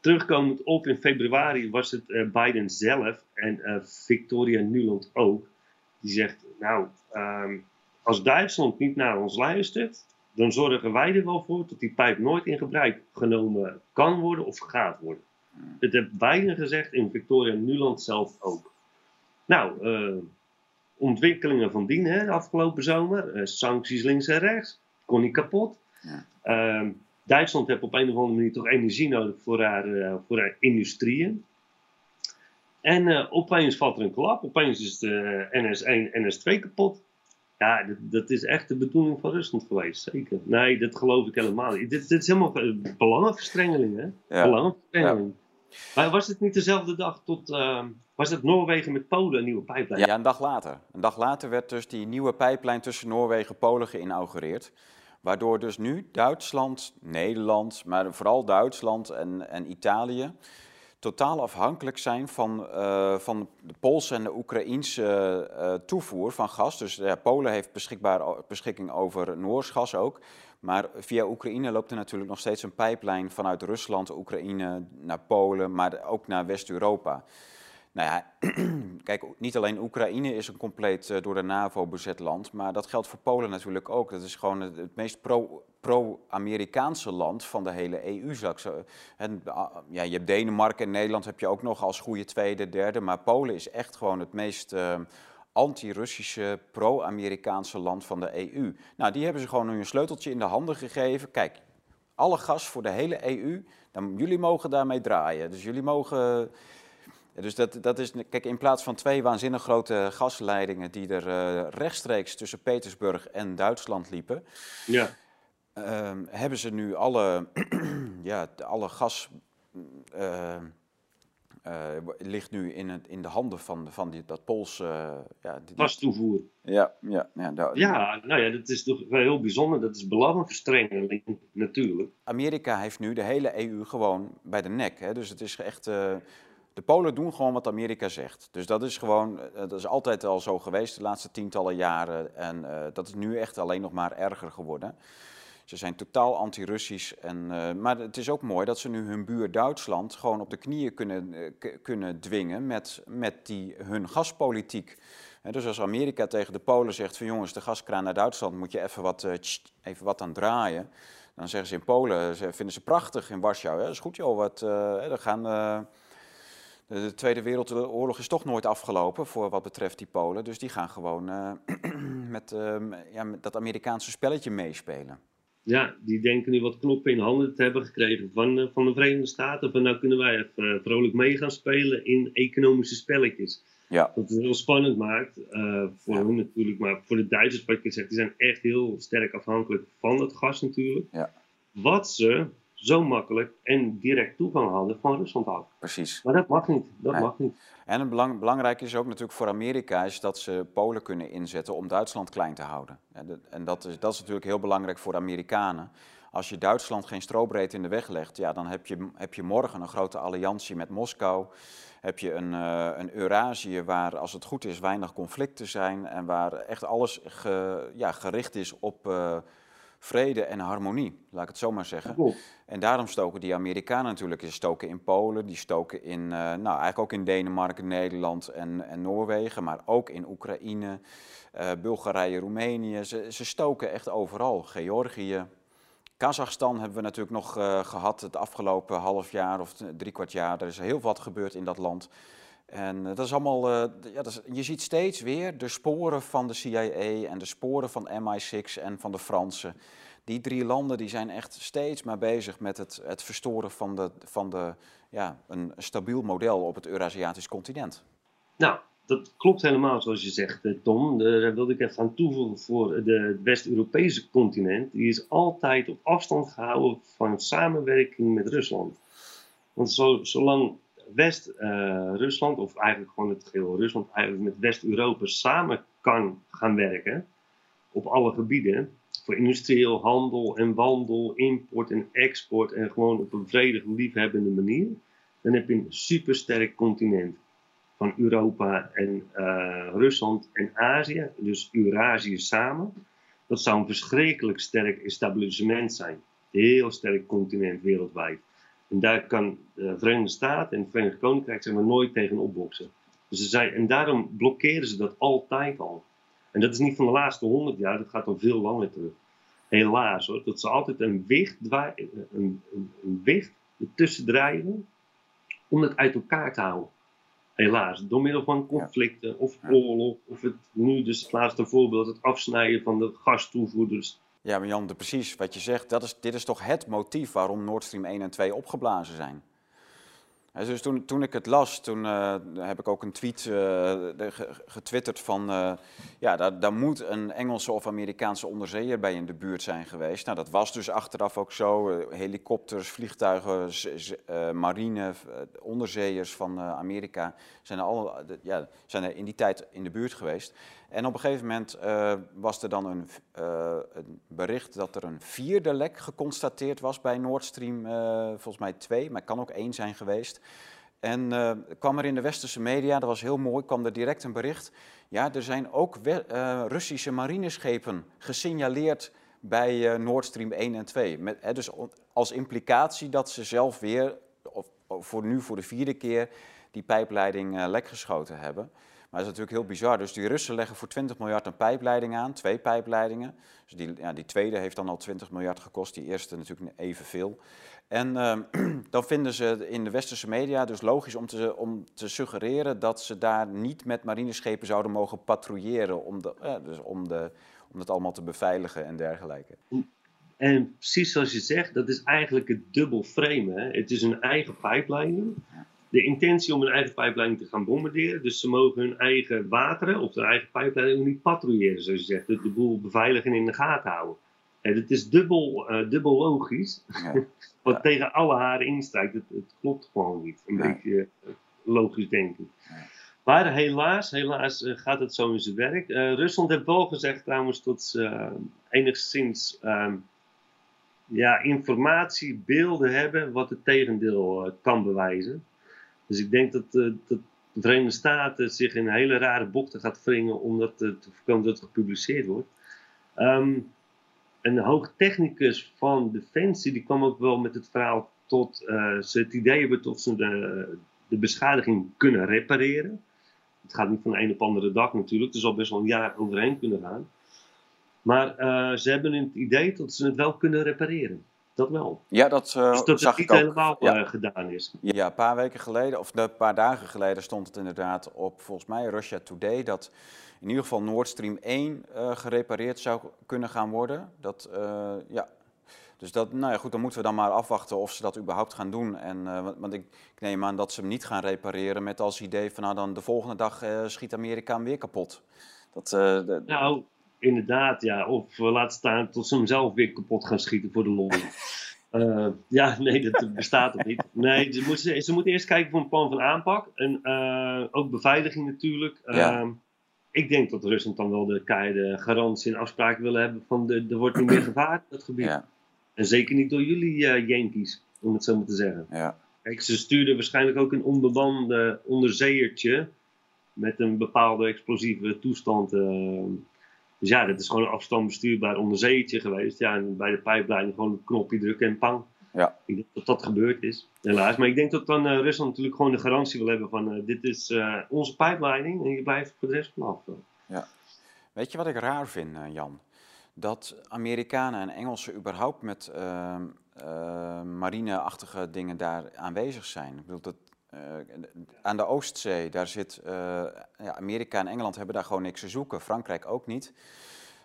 terugkomend op in februari was het Biden zelf en Victoria Nuland ook, die zegt, nou, um, als Duitsland niet naar ons luistert, dan zorgen wij er wel voor dat die pijp nooit in gebruik genomen kan worden of gaat worden. Hmm. Het heeft bijna gezegd in Victoria Nuland zelf ook. Nou, uh, ontwikkelingen van dien, hè, afgelopen zomer. Uh, sancties links en rechts. Kon niet kapot. Ja. Uh, Duitsland heeft op een of andere manier toch energie nodig voor haar, uh, voor haar industrieën. En opeens valt er een klap. Opeens is de NS1, NS2 kapot. Ja, dat, dat, is echt de bedoeling van Rusland geweest, zeker. Nee, dat geloof ik helemaal niet. Dit, dit is helemaal belangenverstrengeling, hè? Ja. Belangenverstrengeling. Maar was het niet dezelfde dag tot... Uh, was het Noorwegen met Polen een nieuwe pijplijn? Ja, een dag later. Een dag later werd dus die nieuwe pijplijn tussen Noorwegen en Polen geïnaugureerd. Waardoor dus nu Duitsland, Nederland, maar vooral Duitsland en, en Italië totaal afhankelijk zijn van, uh, van de Poolse en de Oekraïense uh, toevoer van gas. Dus ja, Polen heeft beschikbaar, beschikking over Noors gas ook. Maar via Oekraïne loopt er natuurlijk nog steeds een pijplijn vanuit Rusland, Oekraïne naar Polen, maar ook naar West-Europa. Nou ja, kijk, niet alleen Oekraïne is een compleet uh, door de NAVO bezet land, maar dat geldt voor Polen natuurlijk ook. Dat is gewoon het, meest pro-Amerikaanse pro land van de hele EU. En, uh, ja, je hebt Denemarken en Nederland heb je ook nog als goede tweede, derde, maar Polen is echt gewoon het meest uh, anti-Russische, pro-Amerikaanse land van de EU. Nou, die hebben ze gewoon nu een sleuteltje in de handen gegeven. Kijk, alle gas voor de hele EU, dan, jullie mogen daarmee draaien. Dus jullie mogen dus dat, dat is, kijk, in plaats van twee waanzinnig grote gasleidingen die er uh, rechtstreeks tussen Petersburg en Duitsland liepen, ja. uh, hebben ze nu alle, ja, alle gas uh, ligt nu in, het, in de handen van, van die, dat Poolse... ja, Gastoevoer. Ja, ja, ja, daar, ja, nou ja, dat is toch wel heel bijzonder. Dat is belangenverstrengeling natuurlijk. Amerika heeft nu de hele EU gewoon bij de nek. Hè? Dus het is echt de Polen doen gewoon wat Amerika zegt. Dus dat is gewoon, eh, dat is altijd al zo geweest de laatste tientallen jaren. En uh, dat is nu echt alleen nog maar erger geworden. Ze zijn totaal anti-Russisch. Uh, maar het is ook mooi dat ze nu hun buur Duitsland gewoon op de knieën kunnen, kunnen dwingen met, met die, hun gaspolitiek. dus als Amerika tegen de Polen zegt van jongens, de gaskraan naar Duitsland moet je even wat, even wat aan draaien. Dan zeggen ze in Polen, ze vinden ze prachtig in Warschau. Dat is goed joh, wat, dan gaan de Tweede Wereldoorlog is toch nooit afgelopen voor wat betreft die Polen. Dus die gaan gewoon uh, met, uh, ja, met dat Amerikaanse spelletje meespelen. Ja, die denken nu wat knoppen in handen te hebben gekregen van, uh, van de Verenigde Staten. Van nou kunnen wij even vrolijk mee gaan spelen in economische spelletjes. Ja. Dat het heel spannend maakt. voor ja. hun natuurlijk, maar voor de Duitsers, wat je zegt, die zijn echt heel sterk afhankelijk van het gas natuurlijk. Ja. Wat ze zo makkelijk en direct toegang hadden van Rusland af. Precies. Maar dat mag niet. Dat mag niet. En belang, belangrijk is ook natuurlijk voor Amerika is dat ze Polen kunnen inzetten om Duitsland klein te houden. En dat is, dat is natuurlijk heel belangrijk voor de Amerikanen. Als je Duitsland geen strobreedte in de weg legt, ja, dan heb je, heb je morgen een grote alliantie met Moskou. Heb je een, uh, een Eurasië waar, als het goed is, weinig conflicten zijn en waar echt alles ge, ja, gericht is op. Uh, vrede en harmonie, laat ik het zo maar zeggen. En daarom stoken die Amerikanen natuurlijk. Ze stoken in Polen, die stoken in, uh, nou eigenlijk ook in Denemarken, Nederland en, en Noorwegen, maar ook in Oekraïne, uh, Bulgarije, Roemenië. Ze, ze stoken echt overal. Georgië. Kazachstan hebben we natuurlijk nog uh, gehad het afgelopen half jaar of drie kwart jaar. Er is heel wat gebeurd in dat land. En dat is allemaal, uh, ja, dat je ziet steeds weer de sporen van de CIA en de sporen van MI6 en van de Fransen. Die drie landen die zijn echt steeds maar bezig met het, het verstoren van, de, van de, ja, een stabiel model op het Eurasiatisch continent. Nou, dat klopt helemaal zoals je zegt, eh, Tom. Daar wilde ik even aan toevoegen voor het West-Europese continent. Die is altijd op afstand gehouden van samenwerking met Rusland. Want zo, zolang West-Rusland, of eigenlijk gewoon het geheel Rusland, eigenlijk met West-Europa samen kan gaan werken op alle gebieden. Voor industrieel handel en wandel, import en export en gewoon op een vredige, liefhebbende manier. Dan heb je een supersterk continent van Europa en uh, Rusland en Azië, dus Eurasië samen. Dat zou een verschrikkelijk sterk establishment zijn. Heel sterk continent wereldwijd. En daar kan de Verenigde Staten en het Verenigd Koninkrijk zeg maar, nooit tegen opboksen. Dus ze zei, en daarom blokkeren ze dat altijd al. En dat is niet van de laatste honderd jaar, dat gaat al veel langer terug. Helaas hoor, dat ze altijd een wicht, een, een, een wicht ertussen drijven om het uit elkaar te houden. Helaas, door middel van conflicten of oorlog, of het nu dus het laatste voorbeeld, het afsnijden van de gastoevoerders ja, maar Jan, precies wat je zegt, dat is, dit is toch het motief waarom Nord Stream 1 en 2 opgeblazen zijn. dus toen, toen ik het las, toen uh, heb ik ook een tweet uh, getwitterd van... Uh, ja, daar, daar, moet een Engelse of Amerikaanse onderzeeër bij in de buurt zijn geweest. Nou, dat was dus achteraf ook zo. helikopters, vliegtuigen, marine, onderzeeërs van Amerika zijn al, ja, zijn er in die tijd in de buurt geweest. En op een gegeven moment was er dan een, een, bericht dat er een vierde lek geconstateerd was bij Nord Stream, volgens mij twee, maar kan ook één zijn geweest. En kwam er in de westerse media, dat was heel mooi, kwam er direct een bericht. Ja, er zijn ook Russische marineschepen gesignaleerd bij Nord Stream 1 en 2. Met, hè, dus als implicatie dat ze zelf weer, of, voor nu voor de vierde keer, die pijpleiding lek geschoten hebben. Maar dat is natuurlijk heel bizar. Dus die Russen leggen voor 20 miljard een pijpleiding aan, twee pijpleidingen. Dus die, ja, die tweede heeft dan al 20 miljard gekost, die eerste natuurlijk evenveel. En uh, dan vinden ze in de westerse media dus logisch om te, om te suggereren dat ze daar niet met marineschepen zouden mogen patrouilleren om, de, eh, dus om, de, om het allemaal te beveiligen en dergelijke. En precies zoals je zegt, dat is eigenlijk het dubbel frame. Hè? Het is een eigen pijpleiding. De intentie om een eigen pijpleiding te gaan bombarderen. Dus ze mogen hun eigen wateren of hun eigen pijpleiding niet patrouilleren, zoals je zegt. De, de boel beveiligen en in de gaten houden. En het is dubbel, uh, dubbel logisch. Ja. Wat tegen alle haren instrijkt. Het, het, klopt gewoon niet. Een beetje uh, logisch denken. Maar helaas, helaas uh, gaat het zo in zijn werk. Rusland heeft wel gezegd trouwens dat ze enigszins ehm, ja, informatie, beelden hebben wat het tegendeel kan bewijzen. Dus ik denk dat, dat de Verenigde Staten zich in hele rare bochten gaat wringen om dat te voorkomen dat het gepubliceerd wordt. Um, een hoogtechnicus van Defensie, die kwam ook wel met het verhaal tot uh, ze het idee hebben tot ze de, de beschadiging kunnen repareren. Het gaat niet van de een op andere dag natuurlijk, er zal best wel een jaar overheen kunnen gaan. Maar ze hebben het idee dat ze het wel kunnen repareren. Dat wel. Ja, dat, uh, dus dat zag het niet helemaal ja. gedaan is. Ja, een paar weken geleden, of een paar dagen geleden, stond het inderdaad op volgens mij Russia Today dat in ieder geval Nord Stream 1 uh, eh, gerepareerd zou kunnen gaan worden. Dat, uh, ja. Dus dat, nou ja, goed, dan moeten we dan maar afwachten of ze dat überhaupt gaan doen. En, want ik, ik, neem aan dat ze hem niet gaan repareren met als idee van nou dan de volgende dag schiet Amerika hem weer kapot. Dat. Nou, inderdaad, ja. Of laat staan tot ze hem zelf weer kapot gaan schieten voor de lol. Uh, ja, nee, dat bestaat ook niet. Nee, ze moeten, ze moeten eerst kijken voor een plan van aanpak. En uh, ook beveiliging natuurlijk. Ja. Uh, ik denk dat Rusland dan wel de keiharde garantie en afspraken willen hebben van de, er wordt niet meer gevaar in dat gebied. Ja. En zeker niet door jullie uh, Yankees, om het zo maar te zeggen. Ja. Kijk, ze stuurden waarschijnlijk ook een onbemande onderzeeertje met een bepaalde explosieve toestand. Dus ja, dat is gewoon een afstandsbestuurbaar onderzeeertje geweest. Ja, en bij de pijpleiding gewoon een knopje drukken en pang. Ja. Ik denk dat dat gebeurd is, helaas. Maar ik denk dat dan uh, Rusland natuurlijk gewoon de garantie wil hebben van uh, dit is uh, onze pijpleiding en je blijft voor de rest vanaf. Ja. Weet je wat ik raar vind, Jan? Dat Amerikanen en Engelsen überhaupt met ehm, marineachtige dingen daar aanwezig zijn. Ik bedoel, dat, aan de Oostzee, daar zit ja, Amerika en Engeland hebben daar gewoon niks te zoeken. Frankrijk ook niet.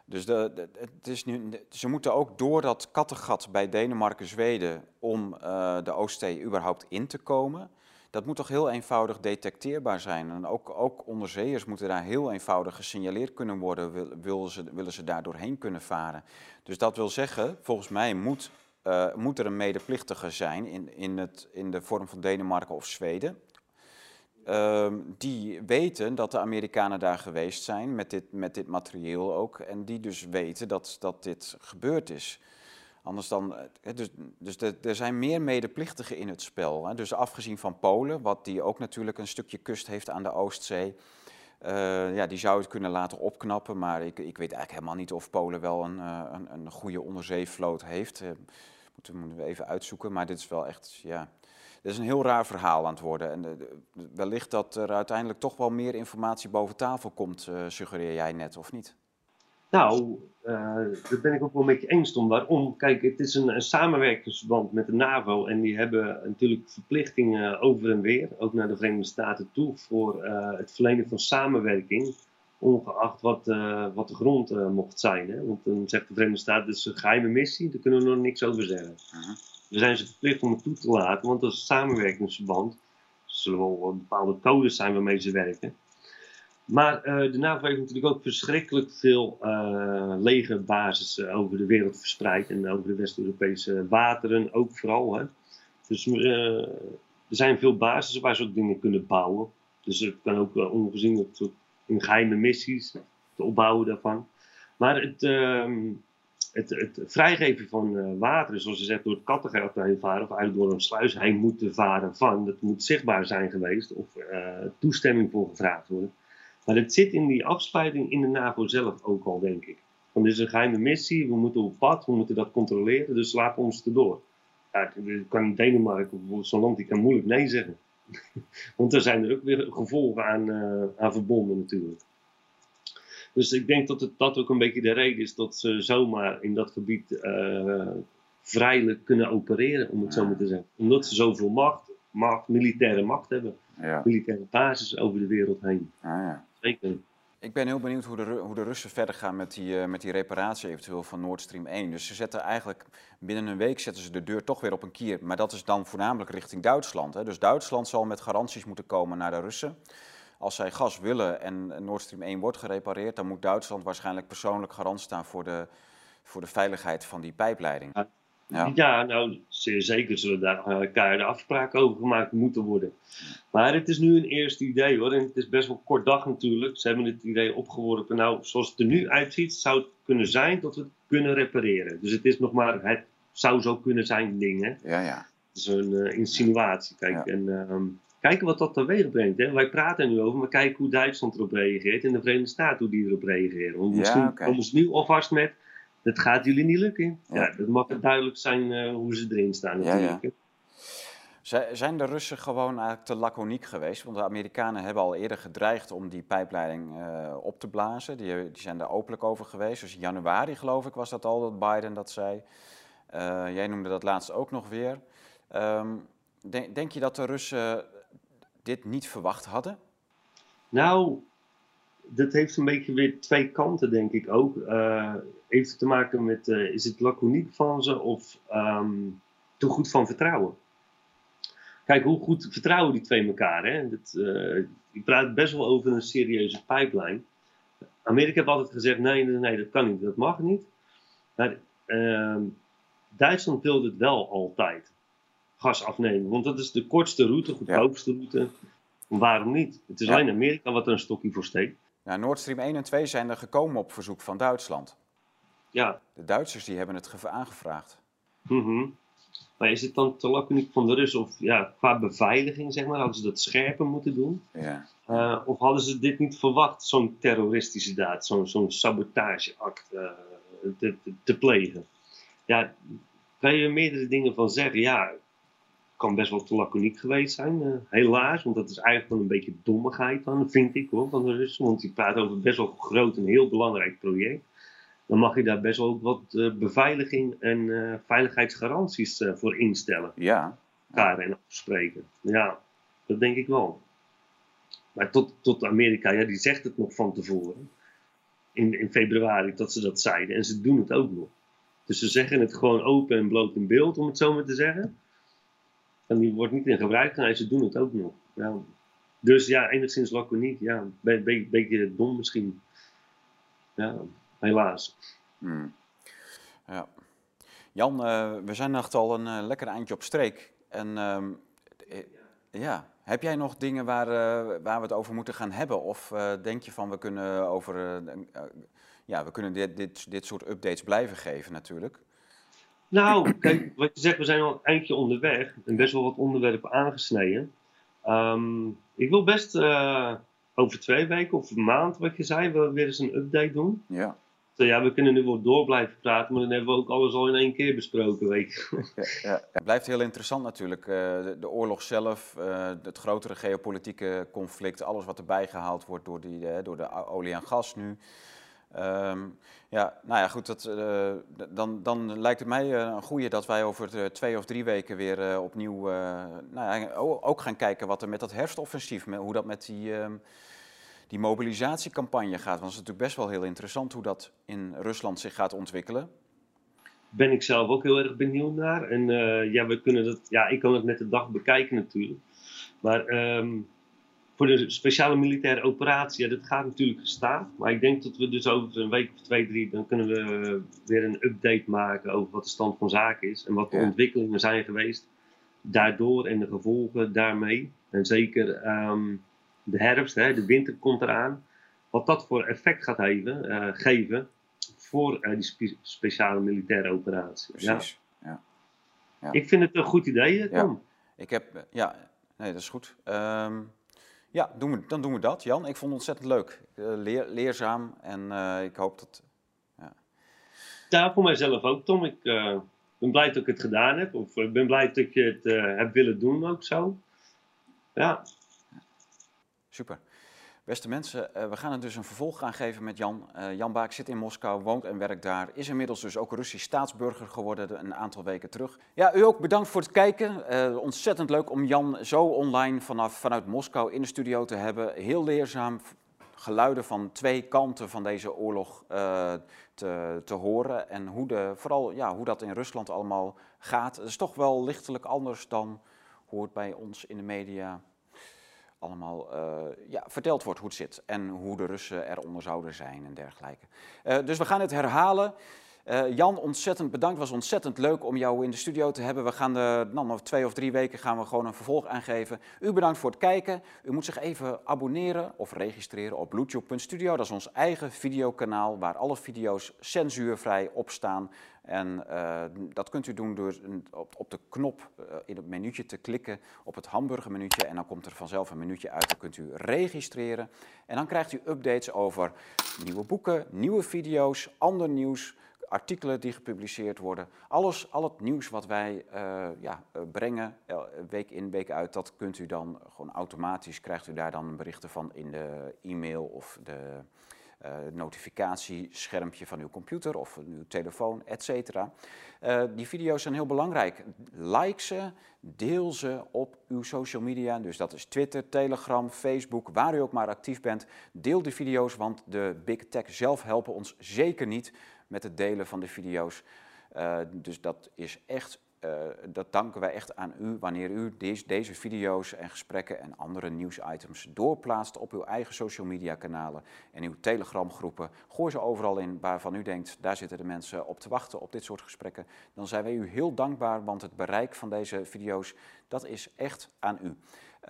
Dus het is nu, ze moeten ook door dat kattengat bij Denemarken, Zweden, om uh, de Oostzee überhaupt in te komen. Dat moet toch heel eenvoudig detecteerbaar zijn. En ook, ook onderzeeërs moeten daar heel eenvoudig gesignaleerd kunnen worden, ze, willen ze daar doorheen kunnen varen. Dus dat wil zeggen, volgens mij moet, uh, moet er een medeplichtige zijn in, in, het, in de vorm van Denemarken of Zweden. Ehm, die weten dat de Amerikanen daar geweest zijn met dit, met dit materieel ook. En die dus weten dat, dat dit gebeurd is. Anders dan, eh, dus, dus de, er zijn meer medeplichtigen in het spel. Hè. Dus afgezien van Polen, wat die ook natuurlijk een stukje kust heeft aan de Oostzee. Uh, ja, die zou het kunnen laten opknappen, maar ik, ik weet eigenlijk helemaal niet of Polen wel een, een, een goede onderzeevloot heeft. Moeten, moeten we even uitzoeken, maar dit is wel echt, ja, dit is een heel raar verhaal aan het worden. En eh, wellicht dat er uiteindelijk toch wel meer informatie boven tafel komt, uh, suggereer jij net, of niet? Nou, uh, daar ben ik ook wel een beetje eens om. Waarom? Kijk, het is een, samenwerkingsverband met de NAVO en die hebben natuurlijk verplichtingen over en weer, ook naar de Verenigde Staten toe, voor het verlenen van samenwerking, ongeacht wat, uh, wat de grond mocht zijn. Hè? Want dan zegt de Verenigde Staten, dat is een geheime missie, daar kunnen we nog niks over zeggen. -huh. We zijn ze verplicht om het toe te laten, want dat is een samenwerkingsverband. zullen wel bepaalde codes zijn waarmee ze werken. Maar de NAVO heeft natuurlijk ook verschrikkelijk veel legerbases over de wereld verspreid. En over de West-Europese wateren ook vooral. Hè. Dus er zijn veel bases waar ze ook dingen kunnen bouwen. Dus het kan ook ongezien in geheime missies, te opbouwen daarvan. Maar het, ehm, het, het, vrijgeven van uh, water, zoals je zegt, door het Kattegat heen varen, of eigenlijk door een sluis heen moeten varen van, dat moet zichtbaar zijn geweest, of uh, toestemming voor gevraagd worden. Maar het zit in die afsluiting in de NAVO zelf ook al, denk ik. Want dit is een geheime missie, we moeten op pad, we moeten dat controleren, dus laat ons erdoor. Ja, kan Denemarken, zo'n land, die kan moeilijk nee zeggen. Want er zijn er ook weer gevolgen aan, uh, aan verbonden natuurlijk. Dus ik denk dat het, dat ook een beetje de reden is dat ze zomaar in dat gebied uh, vrijelijk kunnen opereren, om het zo maar te zeggen. Omdat ze zoveel macht, macht militaire macht hebben. Ja. Militaire basis over de wereld heen. Ah, ja. Zeker. Ik ben heel benieuwd hoe de, hoe de Russen verder gaan met die, uh, met die reparatie eventueel van Nord Stream 1. Dus ze zetten eigenlijk binnen een week zetten ze de deur toch weer op een kier. Maar dat is dan voornamelijk richting Duitsland. Hè. Dus Duitsland zal met garanties moeten komen naar de Russen als zij gas willen en Nord Stream 1 wordt gerepareerd, dan moet Duitsland waarschijnlijk persoonlijk garant staan voor de, voor de veiligheid van die pijpleiding. Ja, nou, zeer zeker zullen daar uh, de afspraken over gemaakt moeten worden. Maar het is nu een eerste idee hoor, en het is best wel kort dag natuurlijk. Ze hebben het idee opgeworpen, nou, zoals het er nu uitziet, zou het kunnen zijn dat we het kunnen repareren. Dus het is nog maar, het zou zo kunnen zijn dingen. Ja, ja. Het is een uh, insinuatie, kijk. En uh, kijken wat dat teweeg brengt. Hè. Wij praten er nu over, maar kijken hoe Duitsland erop reageert en de Verenigde Staten hoe die erop reageren. Want misschien ja, okay. komen ze nu alvast met, dat gaat jullie niet lukken. Ja, ja dat mag duidelijk zijn uh, hoe ze erin staan natuurlijk. Ja, zijn de Russen gewoon eigenlijk te laconiek geweest? Want de Amerikanen hebben al eerder gedreigd om die pijpleiding uh, op te blazen. Die, die, zijn daar openlijk over geweest. Dus in januari geloof ik was dat al dat Biden dat zei. Uh, jij noemde dat laatst ook nog weer. Um, denk, denk je dat de Russen dit niet verwacht hadden? Nou, dat heeft een beetje weer twee kanten, denk ik ook. Uh, heeft het te maken met, uh, is het laconiek van ze of um, te goed van vertrouwen? Kijk, hoe goed vertrouwen die twee elkaar? Hè? Dat, uh, ik praat best wel over een serieuze pijplijn. Amerika heeft altijd gezegd, nee, nee, nee, dat kan niet, dat mag niet. Maar ehm, Duitsland wilde het wel altijd gas afnemen. Want dat is de kortste route, goedkoopste ja. route. Waarom niet? Het is alleen Amerika wat er een stokje voor steekt. Ja, Nord Stream 1 en 2 zijn er gekomen op verzoek van Duitsland. Ja. De Duitsers die hebben het aangevraagd. Mm Maar is het dan te laconiek van de Russen? Of ja, qua beveiliging, zeg maar, hadden ze dat scherper moeten doen? Ja. Uh, of hadden ze dit niet verwacht, zo'n terroristische daad, zo'n zo'n sabotageact uh, te, te, te, plegen? Ja, kan je er meerdere dingen van zeggen? Ja, kan best wel te laconiek geweest zijn, uh, helaas. Want dat is eigenlijk wel een beetje dommigheid dan, vind ik hoor, van de Russen. Want die praat over best wel groot en heel belangrijk project. Dan mag je daar best wel wat uh, beveiliging en uh, veiligheidsgaranties voor instellen. Ja. Elkaar en afspreken. Ja, dat denk ik wel. Maar tot, tot Amerika, ja, die zegt het nog van tevoren. In, in februari dat ze dat zeiden. En ze doen het ook nog. Dus ze zeggen het gewoon open en bloot in beeld, om het zo maar te zeggen. En die wordt niet in gebruik genomen. Ze doen het ook nog. Dus ja, enigszins laconiek. Ja, een be beetje dom misschien. Ja, helaas. Hmm. Ja. Jan, uh, we zijn echt al een uh, lekker eindje op streek. En uh, ja, heb jij nog dingen waar, waar we het over moeten gaan hebben? Of denk je van we kunnen over. ja, we kunnen dit, dit, dit soort updates blijven geven natuurlijk? Nou, kijk, wat je zegt, we zijn al een eindje onderweg en best wel wat onderwerpen aangesneden. Um, ik wil best uh, over twee weken of een maand, wat je zei, we weer eens een update doen. Ja. So, ja, we kunnen nu wel door blijven praten, maar dan hebben we ook alles al in één keer besproken, weet je. Ja, ja. Het blijft heel interessant natuurlijk. Uh, de, de, oorlog zelf, uh, het grotere geopolitieke conflict, alles wat erbij gehaald wordt door, die, door de olie en gas nu. Um, ja, nou ja, goed, dat, uh, dan, dan lijkt het mij uh, een goede dat wij over twee of drie weken weer uh, opnieuw nou ja, ook gaan kijken wat er met dat herfstoffensief, hoe dat met die, uh, die mobilisatiecampagne gaat. Want het is natuurlijk best wel heel interessant hoe dat in Rusland zich gaat ontwikkelen. Ben ik zelf ook heel erg benieuwd naar. En ja, we kunnen dat, ja, ik kan het met de dag bekijken natuurlijk. Maar ehm, voor de speciale militaire operatie, ja, dat gaat natuurlijk gestaag. Maar ik denk dat we dus over een week of twee, drie, dan kunnen we weer een update maken over wat de stand van zaken is. En wat de ontwikkelingen zijn geweest daardoor en de gevolgen daarmee. En zeker ehm, de herfst, hè, de winter komt eraan. Wat dat voor effect gaat geven, uh, geven voor uh, die speciale militaire operatie. Precies. Ja. ja. Ik vind het een goed idee, Tom. Ja. Ik heb, eh, ja, nee, dat is goed. Um, ja, doen we, dan doen we dat. Jan, ik vond het ontzettend leuk. Leer, leerzaam en ik hoop dat... Ja. ja, voor mijzelf ook, Tom. Ik ben blij dat ik het gedaan heb. Of ik ben blij dat je het hebt willen doen ook zo. Ja. Super. Beste mensen, uh, we gaan het dus een vervolg gaan geven met Jan. Uh, Jan Baak zit in Moskou, woont en werkt daar. Is inmiddels dus ook Russisch staatsburger geworden een aantal weken terug. Ja, u ook bedankt voor het kijken. Uh, ontzettend leuk om Jan zo online vanaf, vanuit Moskou in de studio te hebben. Heel leerzaam, geluiden van twee kanten van deze oorlog te, te horen. En hoe de, vooral ja, hoe dat in Rusland allemaal gaat. Het is toch wel lichtelijk anders dan hoe het bij ons in de media allemaal uh, ja, verteld wordt hoe het zit. En hoe de Russen eronder zouden zijn en dergelijke. Uh, dus we gaan het herhalen. Uh, Jan, ontzettend bedankt. Was ontzettend leuk om jou in de studio te hebben. We gaan de, nou, nog twee of drie weken gaan we gewoon een vervolg aangeven. U bedankt voor het kijken. U moet zich even abonneren of registreren op bluetooth.studio. Dat is ons eigen videokanaal waar alle video's censuurvrij op staan. En uh, dat kunt u doen door op, de knop uh, in het menuutje te klikken op het hamburgermenuutje. En dan komt er vanzelf een menuutje uit. Dan kunt u registreren. En dan krijgt u updates over nieuwe boeken, nieuwe video's, ander nieuws artikelen die gepubliceerd worden. Alles, al het nieuws wat wij uh, ja, uh, brengen, uh, week in, week uit, dat kunt u dan gewoon automatisch, krijgt u daar dan berichten van in de e-mail of de notificatieschermpje van uw computer of uw telefoon, etc. die video's zijn heel belangrijk. Like ze, deel ze op uw social media, dus dat is Twitter, Telegram, Facebook, waar u ook maar actief bent. Deel die video's, want de big tech zelf helpen ons zeker niet met het delen van de video's. Uh, dus dat is echt, uh, dat danken wij echt aan u wanneer u deze, deze video's en gesprekken en andere nieuwsitems doorplaatst op uw eigen social media kanalen en uw Telegram groepen. Gooi ze overal in waarvan u denkt, daar zitten de mensen op te wachten op dit soort gesprekken. Dan zijn wij u heel dankbaar, want het bereik van deze video's, dat is echt aan u.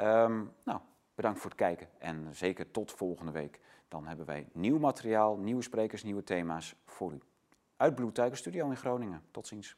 Um, nou, bedankt voor het kijken en zeker tot volgende week. Dan hebben wij nieuw materiaal, nieuwe sprekers, nieuwe thema's voor u. Uit Blue Studio in Groningen. Tot ziens.